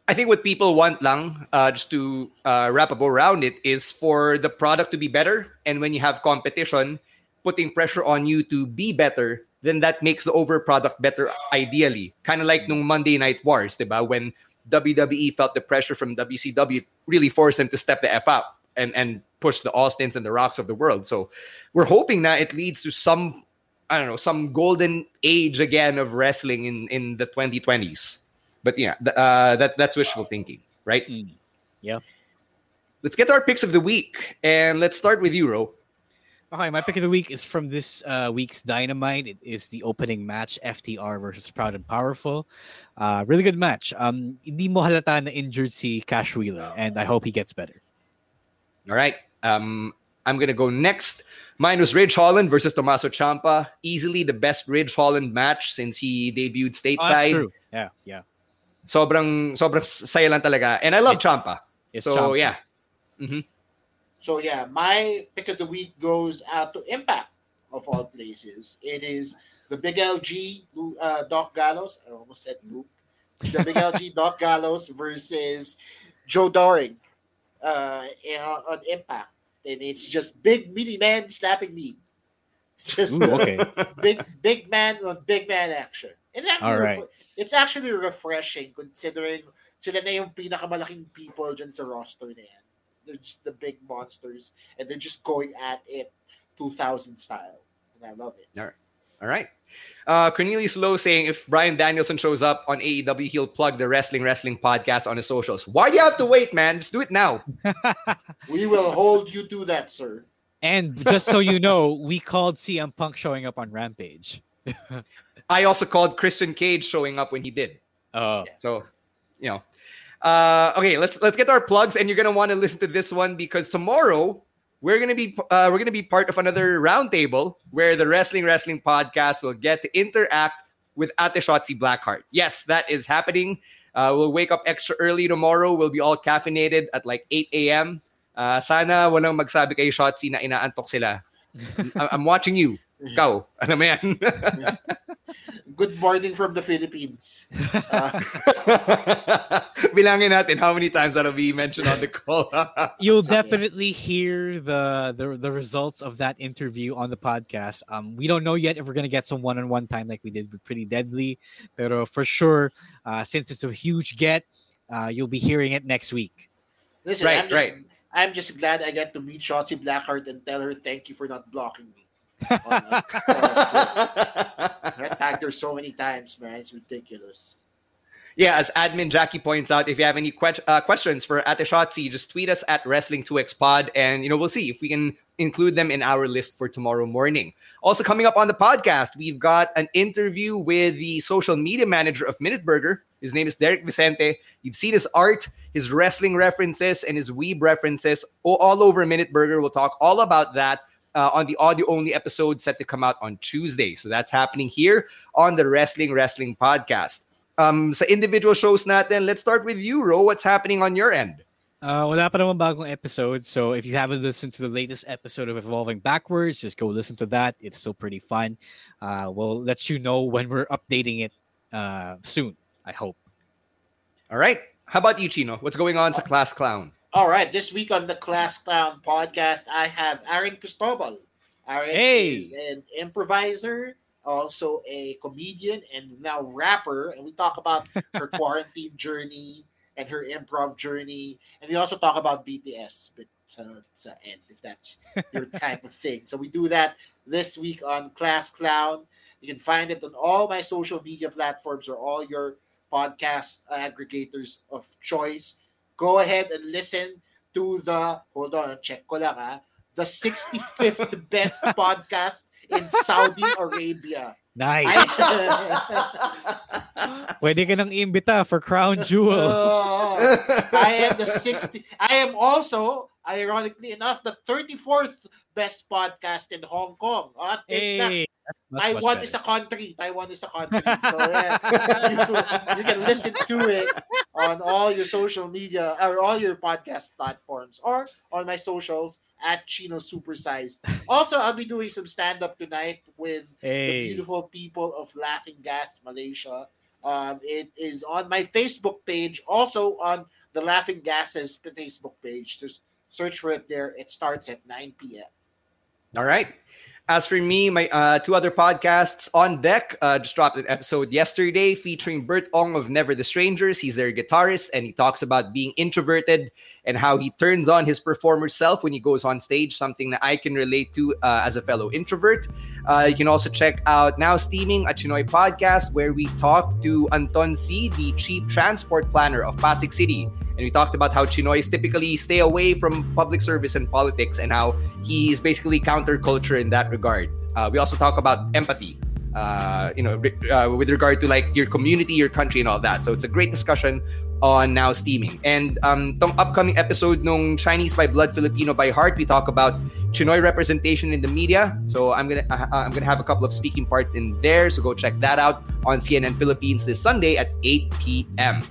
I think what people want lang, uh, just to uh, wrap up around it, is for the product to be better. And when you have competition, putting pressure on you to be better, then that makes the over product better ideally. Kind of like nung Monday Night Wars, diba? When WWE felt the pressure from WCW, really forced them to step the F up and, and push the Austins and the Rocks of the world. So we're hoping that it leads to some, I don't know, some golden age again of wrestling in, in the 2020s. But yeah, th- uh, that that's wishful thinking, right? Mm. Yeah. Let's get to our picks of the week, and let's start with you, Ro. Okay, my pick of the week is from this uh, week's Dynamite. It is the opening match, FTR versus Proud and Powerful. Uh, really good match. Um, hindi mo halata na injured si Cash Wheeler, and I hope he gets better. All right. Um, I'm gonna go next. Mine was Ridge Holland versus Tommaso Ciampa. Easily the best Ridge Holland match since he debuted Oh, that's stateside. true. Yeah, yeah. Sobrang sobrang saya lang talaga. And I love Ciampa. It's so Ciampa. yeah. Mhm. So yeah, my pick of the week goes out to Impact of all places. It is the Big LG Lu- uh, Doc Gallows. I almost said Luke. The Big LG Doc Gallows versus Joe Doering uh, on Impact, and it's just big meaty man slapping me. Just Ooh, okay. big big man on big man action. It's actually, All right. Ref- it's actually refreshing considering sila na yung pinakamalaking people dyan sa roster na yan. They're just the big monsters and they're just going at it 2000 style. And I love it. All right. All right. Uh, Cornelius Lowe saying if Bryan Danielson shows up on AEW, he'll plug the Wrestling Wrestling podcast on his socials. Why do you have to wait, man? Just do it now. We will hold you to that, sir. And just so you know, we called CM Punk showing up on Rampage. I also called Christian Cage showing up when he did. Oh, So, you know. Uh, okay, let's let's get our plugs, and you're gonna want to listen to this one because tomorrow we're gonna be uh, we're gonna be part of another roundtable where the Wrestling Wrestling podcast will get to interact with Ate Shotzi Blackheart. Yes, that is happening. Uh, we'll wake up extra early tomorrow. We'll be all caffeinated at like 8 a.m. Uh, sana walang magsabi kay Shotzi na inaantok sila. I'm watching you. Ikaw. Ano mo yan? Good morning from the Philippines. Uh, Bilangin natin how many times that'll be mentioned on the call. you'll definitely hear the, the the results of that interview on the podcast. Um, we don't know yet if we're gonna get some one-on-one time like we did with Pretty Deadly, but for sure, uh, since it's a huge get, uh, you'll be hearing it next week. listen, Right, I'm just, right. I'm just glad I get to meet Shotzi Blackheart and tell her thank you for not blocking me. Uh, I tagged her so many times, man. It's ridiculous. Yeah, as admin Jackie points out, if you have any que- uh, questions for Ate Shotzi, just tweet us at Wrestling2XPod, and you know we'll see if we can include them in our list for tomorrow morning. Also coming up on the podcast, we've got an interview with the social media manager of Minute Burger. His name is Derek Vicente. You've seen his art, his wrestling references, and his weeb references all over Minute Burger. We'll talk all about that uh, on the audio only episode set to come out on Tuesday. So that's happening here on the Wrestling Wrestling Podcast. Um, sa individual shows natin, let's start with you, Ro. What's happening on your end? Uh, wala pa naman bagong episode. So if you haven't listened to the latest episode of Evolving Backwards, just go listen to that. It's still pretty fun. Uh, we'll let you know when we're updating it uh, soon, I hope. All right. How about you, Chino? What's going on to Class Clown? All right. This week on the Class Clown podcast, I have Aaron Cristobal. Aaron hey. is an improviser also a comedian and now rapper. And we talk about her quarantine journey and her improv journey. And we also talk about BTS, but uh, it's an end if that's your type of thing. So we do that this week on Class Clown. You can find it on all my social media platforms or all your podcast aggregators of choice. Go ahead and listen to the hold on, check ko lang ha, the 65th best podcast in Saudi Arabia. Nice. Pwede ka nang imbita for Crown Jewel. Uh, I am the 60. I am also, ironically enough, the 34th best podcast in Hong Kong. Uh, hey, Taiwan is a country. Taiwan is a country. So yeah, you, you, can listen to it on all your social media or all your podcast platforms or on my socials at Chino Supersized. Also, I'll be doing some stand up tonight with hey. the beautiful people of Laughing Gas Malaysia. Um, it is on my Facebook page, also on the Laughing Gases Facebook page. Just search for it there. It starts at 9 p.m. All right. As for me, my uh, two other podcasts on deck uh, just dropped an episode yesterday featuring Bert Ong of Never the Strangers. He's their guitarist, and he talks about being introverted and how he turns on his performer self when he goes on stage, something that I can relate to uh, as a fellow introvert. Uh, you can also check out Now Steaming, a Chinoy podcast, where we talk to Anton C., the chief transport planner of Pasig City. And we talked about how Chinoys typically stay away from public service and politics and how he is basically counterculture in that regard. Uh, we also talk about empathy, uh, you know, uh, with regard to like your community, your country, and all that. So it's a great discussion on now steaming. And um, tong upcoming episode nung Chinese by Blood, Filipino by Heart, we talk about Chinoy representation in the media. So I'm gonna uh, I'm gonna have a couple of speaking parts in there. So go check that out on CNN Philippines this Sunday at 8 p.m.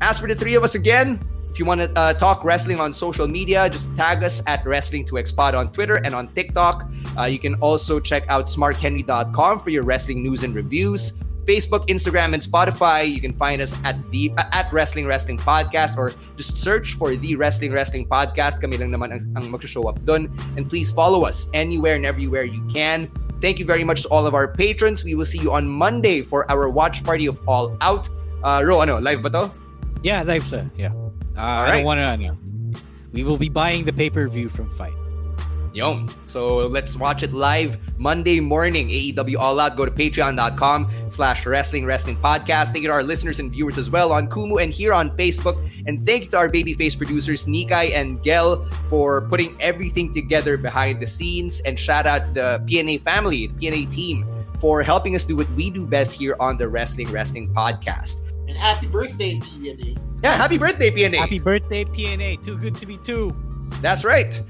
As for the three of us again, if you want to uh, talk wrestling on social media, just tag us at Wrestling2XPod on Twitter and on TikTok. Uh, you can also check out smarthenry.com for your wrestling news and reviews. Facebook, Instagram, and Spotify. You can find us at the uh, at Wrestling Wrestling Podcast or just search for the Wrestling Wrestling Podcast. Kami lang naman ang, ang mag-show up dun. And please follow us anywhere and everywhere you can. Thank you very much to all of our patrons. We will see you on Monday for our watch party of All Out. Uh, Ro, ano, live ba to? Yeah, live sir. Yeah. Uh, I right. don't want to know. We will be buying the pay-per-view from FITE. Yum. So let's watch it live Monday morning. AEW All Out. Go to patreon.com slash wrestling wrestling podcast. Thank you to our listeners and viewers as well on Kumu and here on Facebook. And thank you to our babyface producers, Nikai and Gel, for putting everything together behind the scenes. And shout out to the PNA family, the PNA team, for helping us do what we do best here on the Wrestling Wrestling Podcast. And happy birthday, PNA. Yeah, happy birthday, PNA. Happy birthday, PNA. Too good to be two. That's right.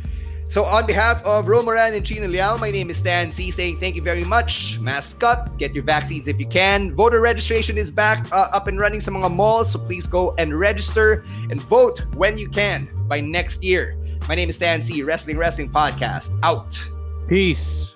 So on behalf of Romoran and Chino Liao, my name is Stan Sy saying thank you very much. Mask up, get your vaccines if you can. Voter registration is back uh, up and running sa mga malls, so please go and register and vote when you can by next year. My name is Stan Sy, Wrestling Wrestling Podcast. Out. Peace.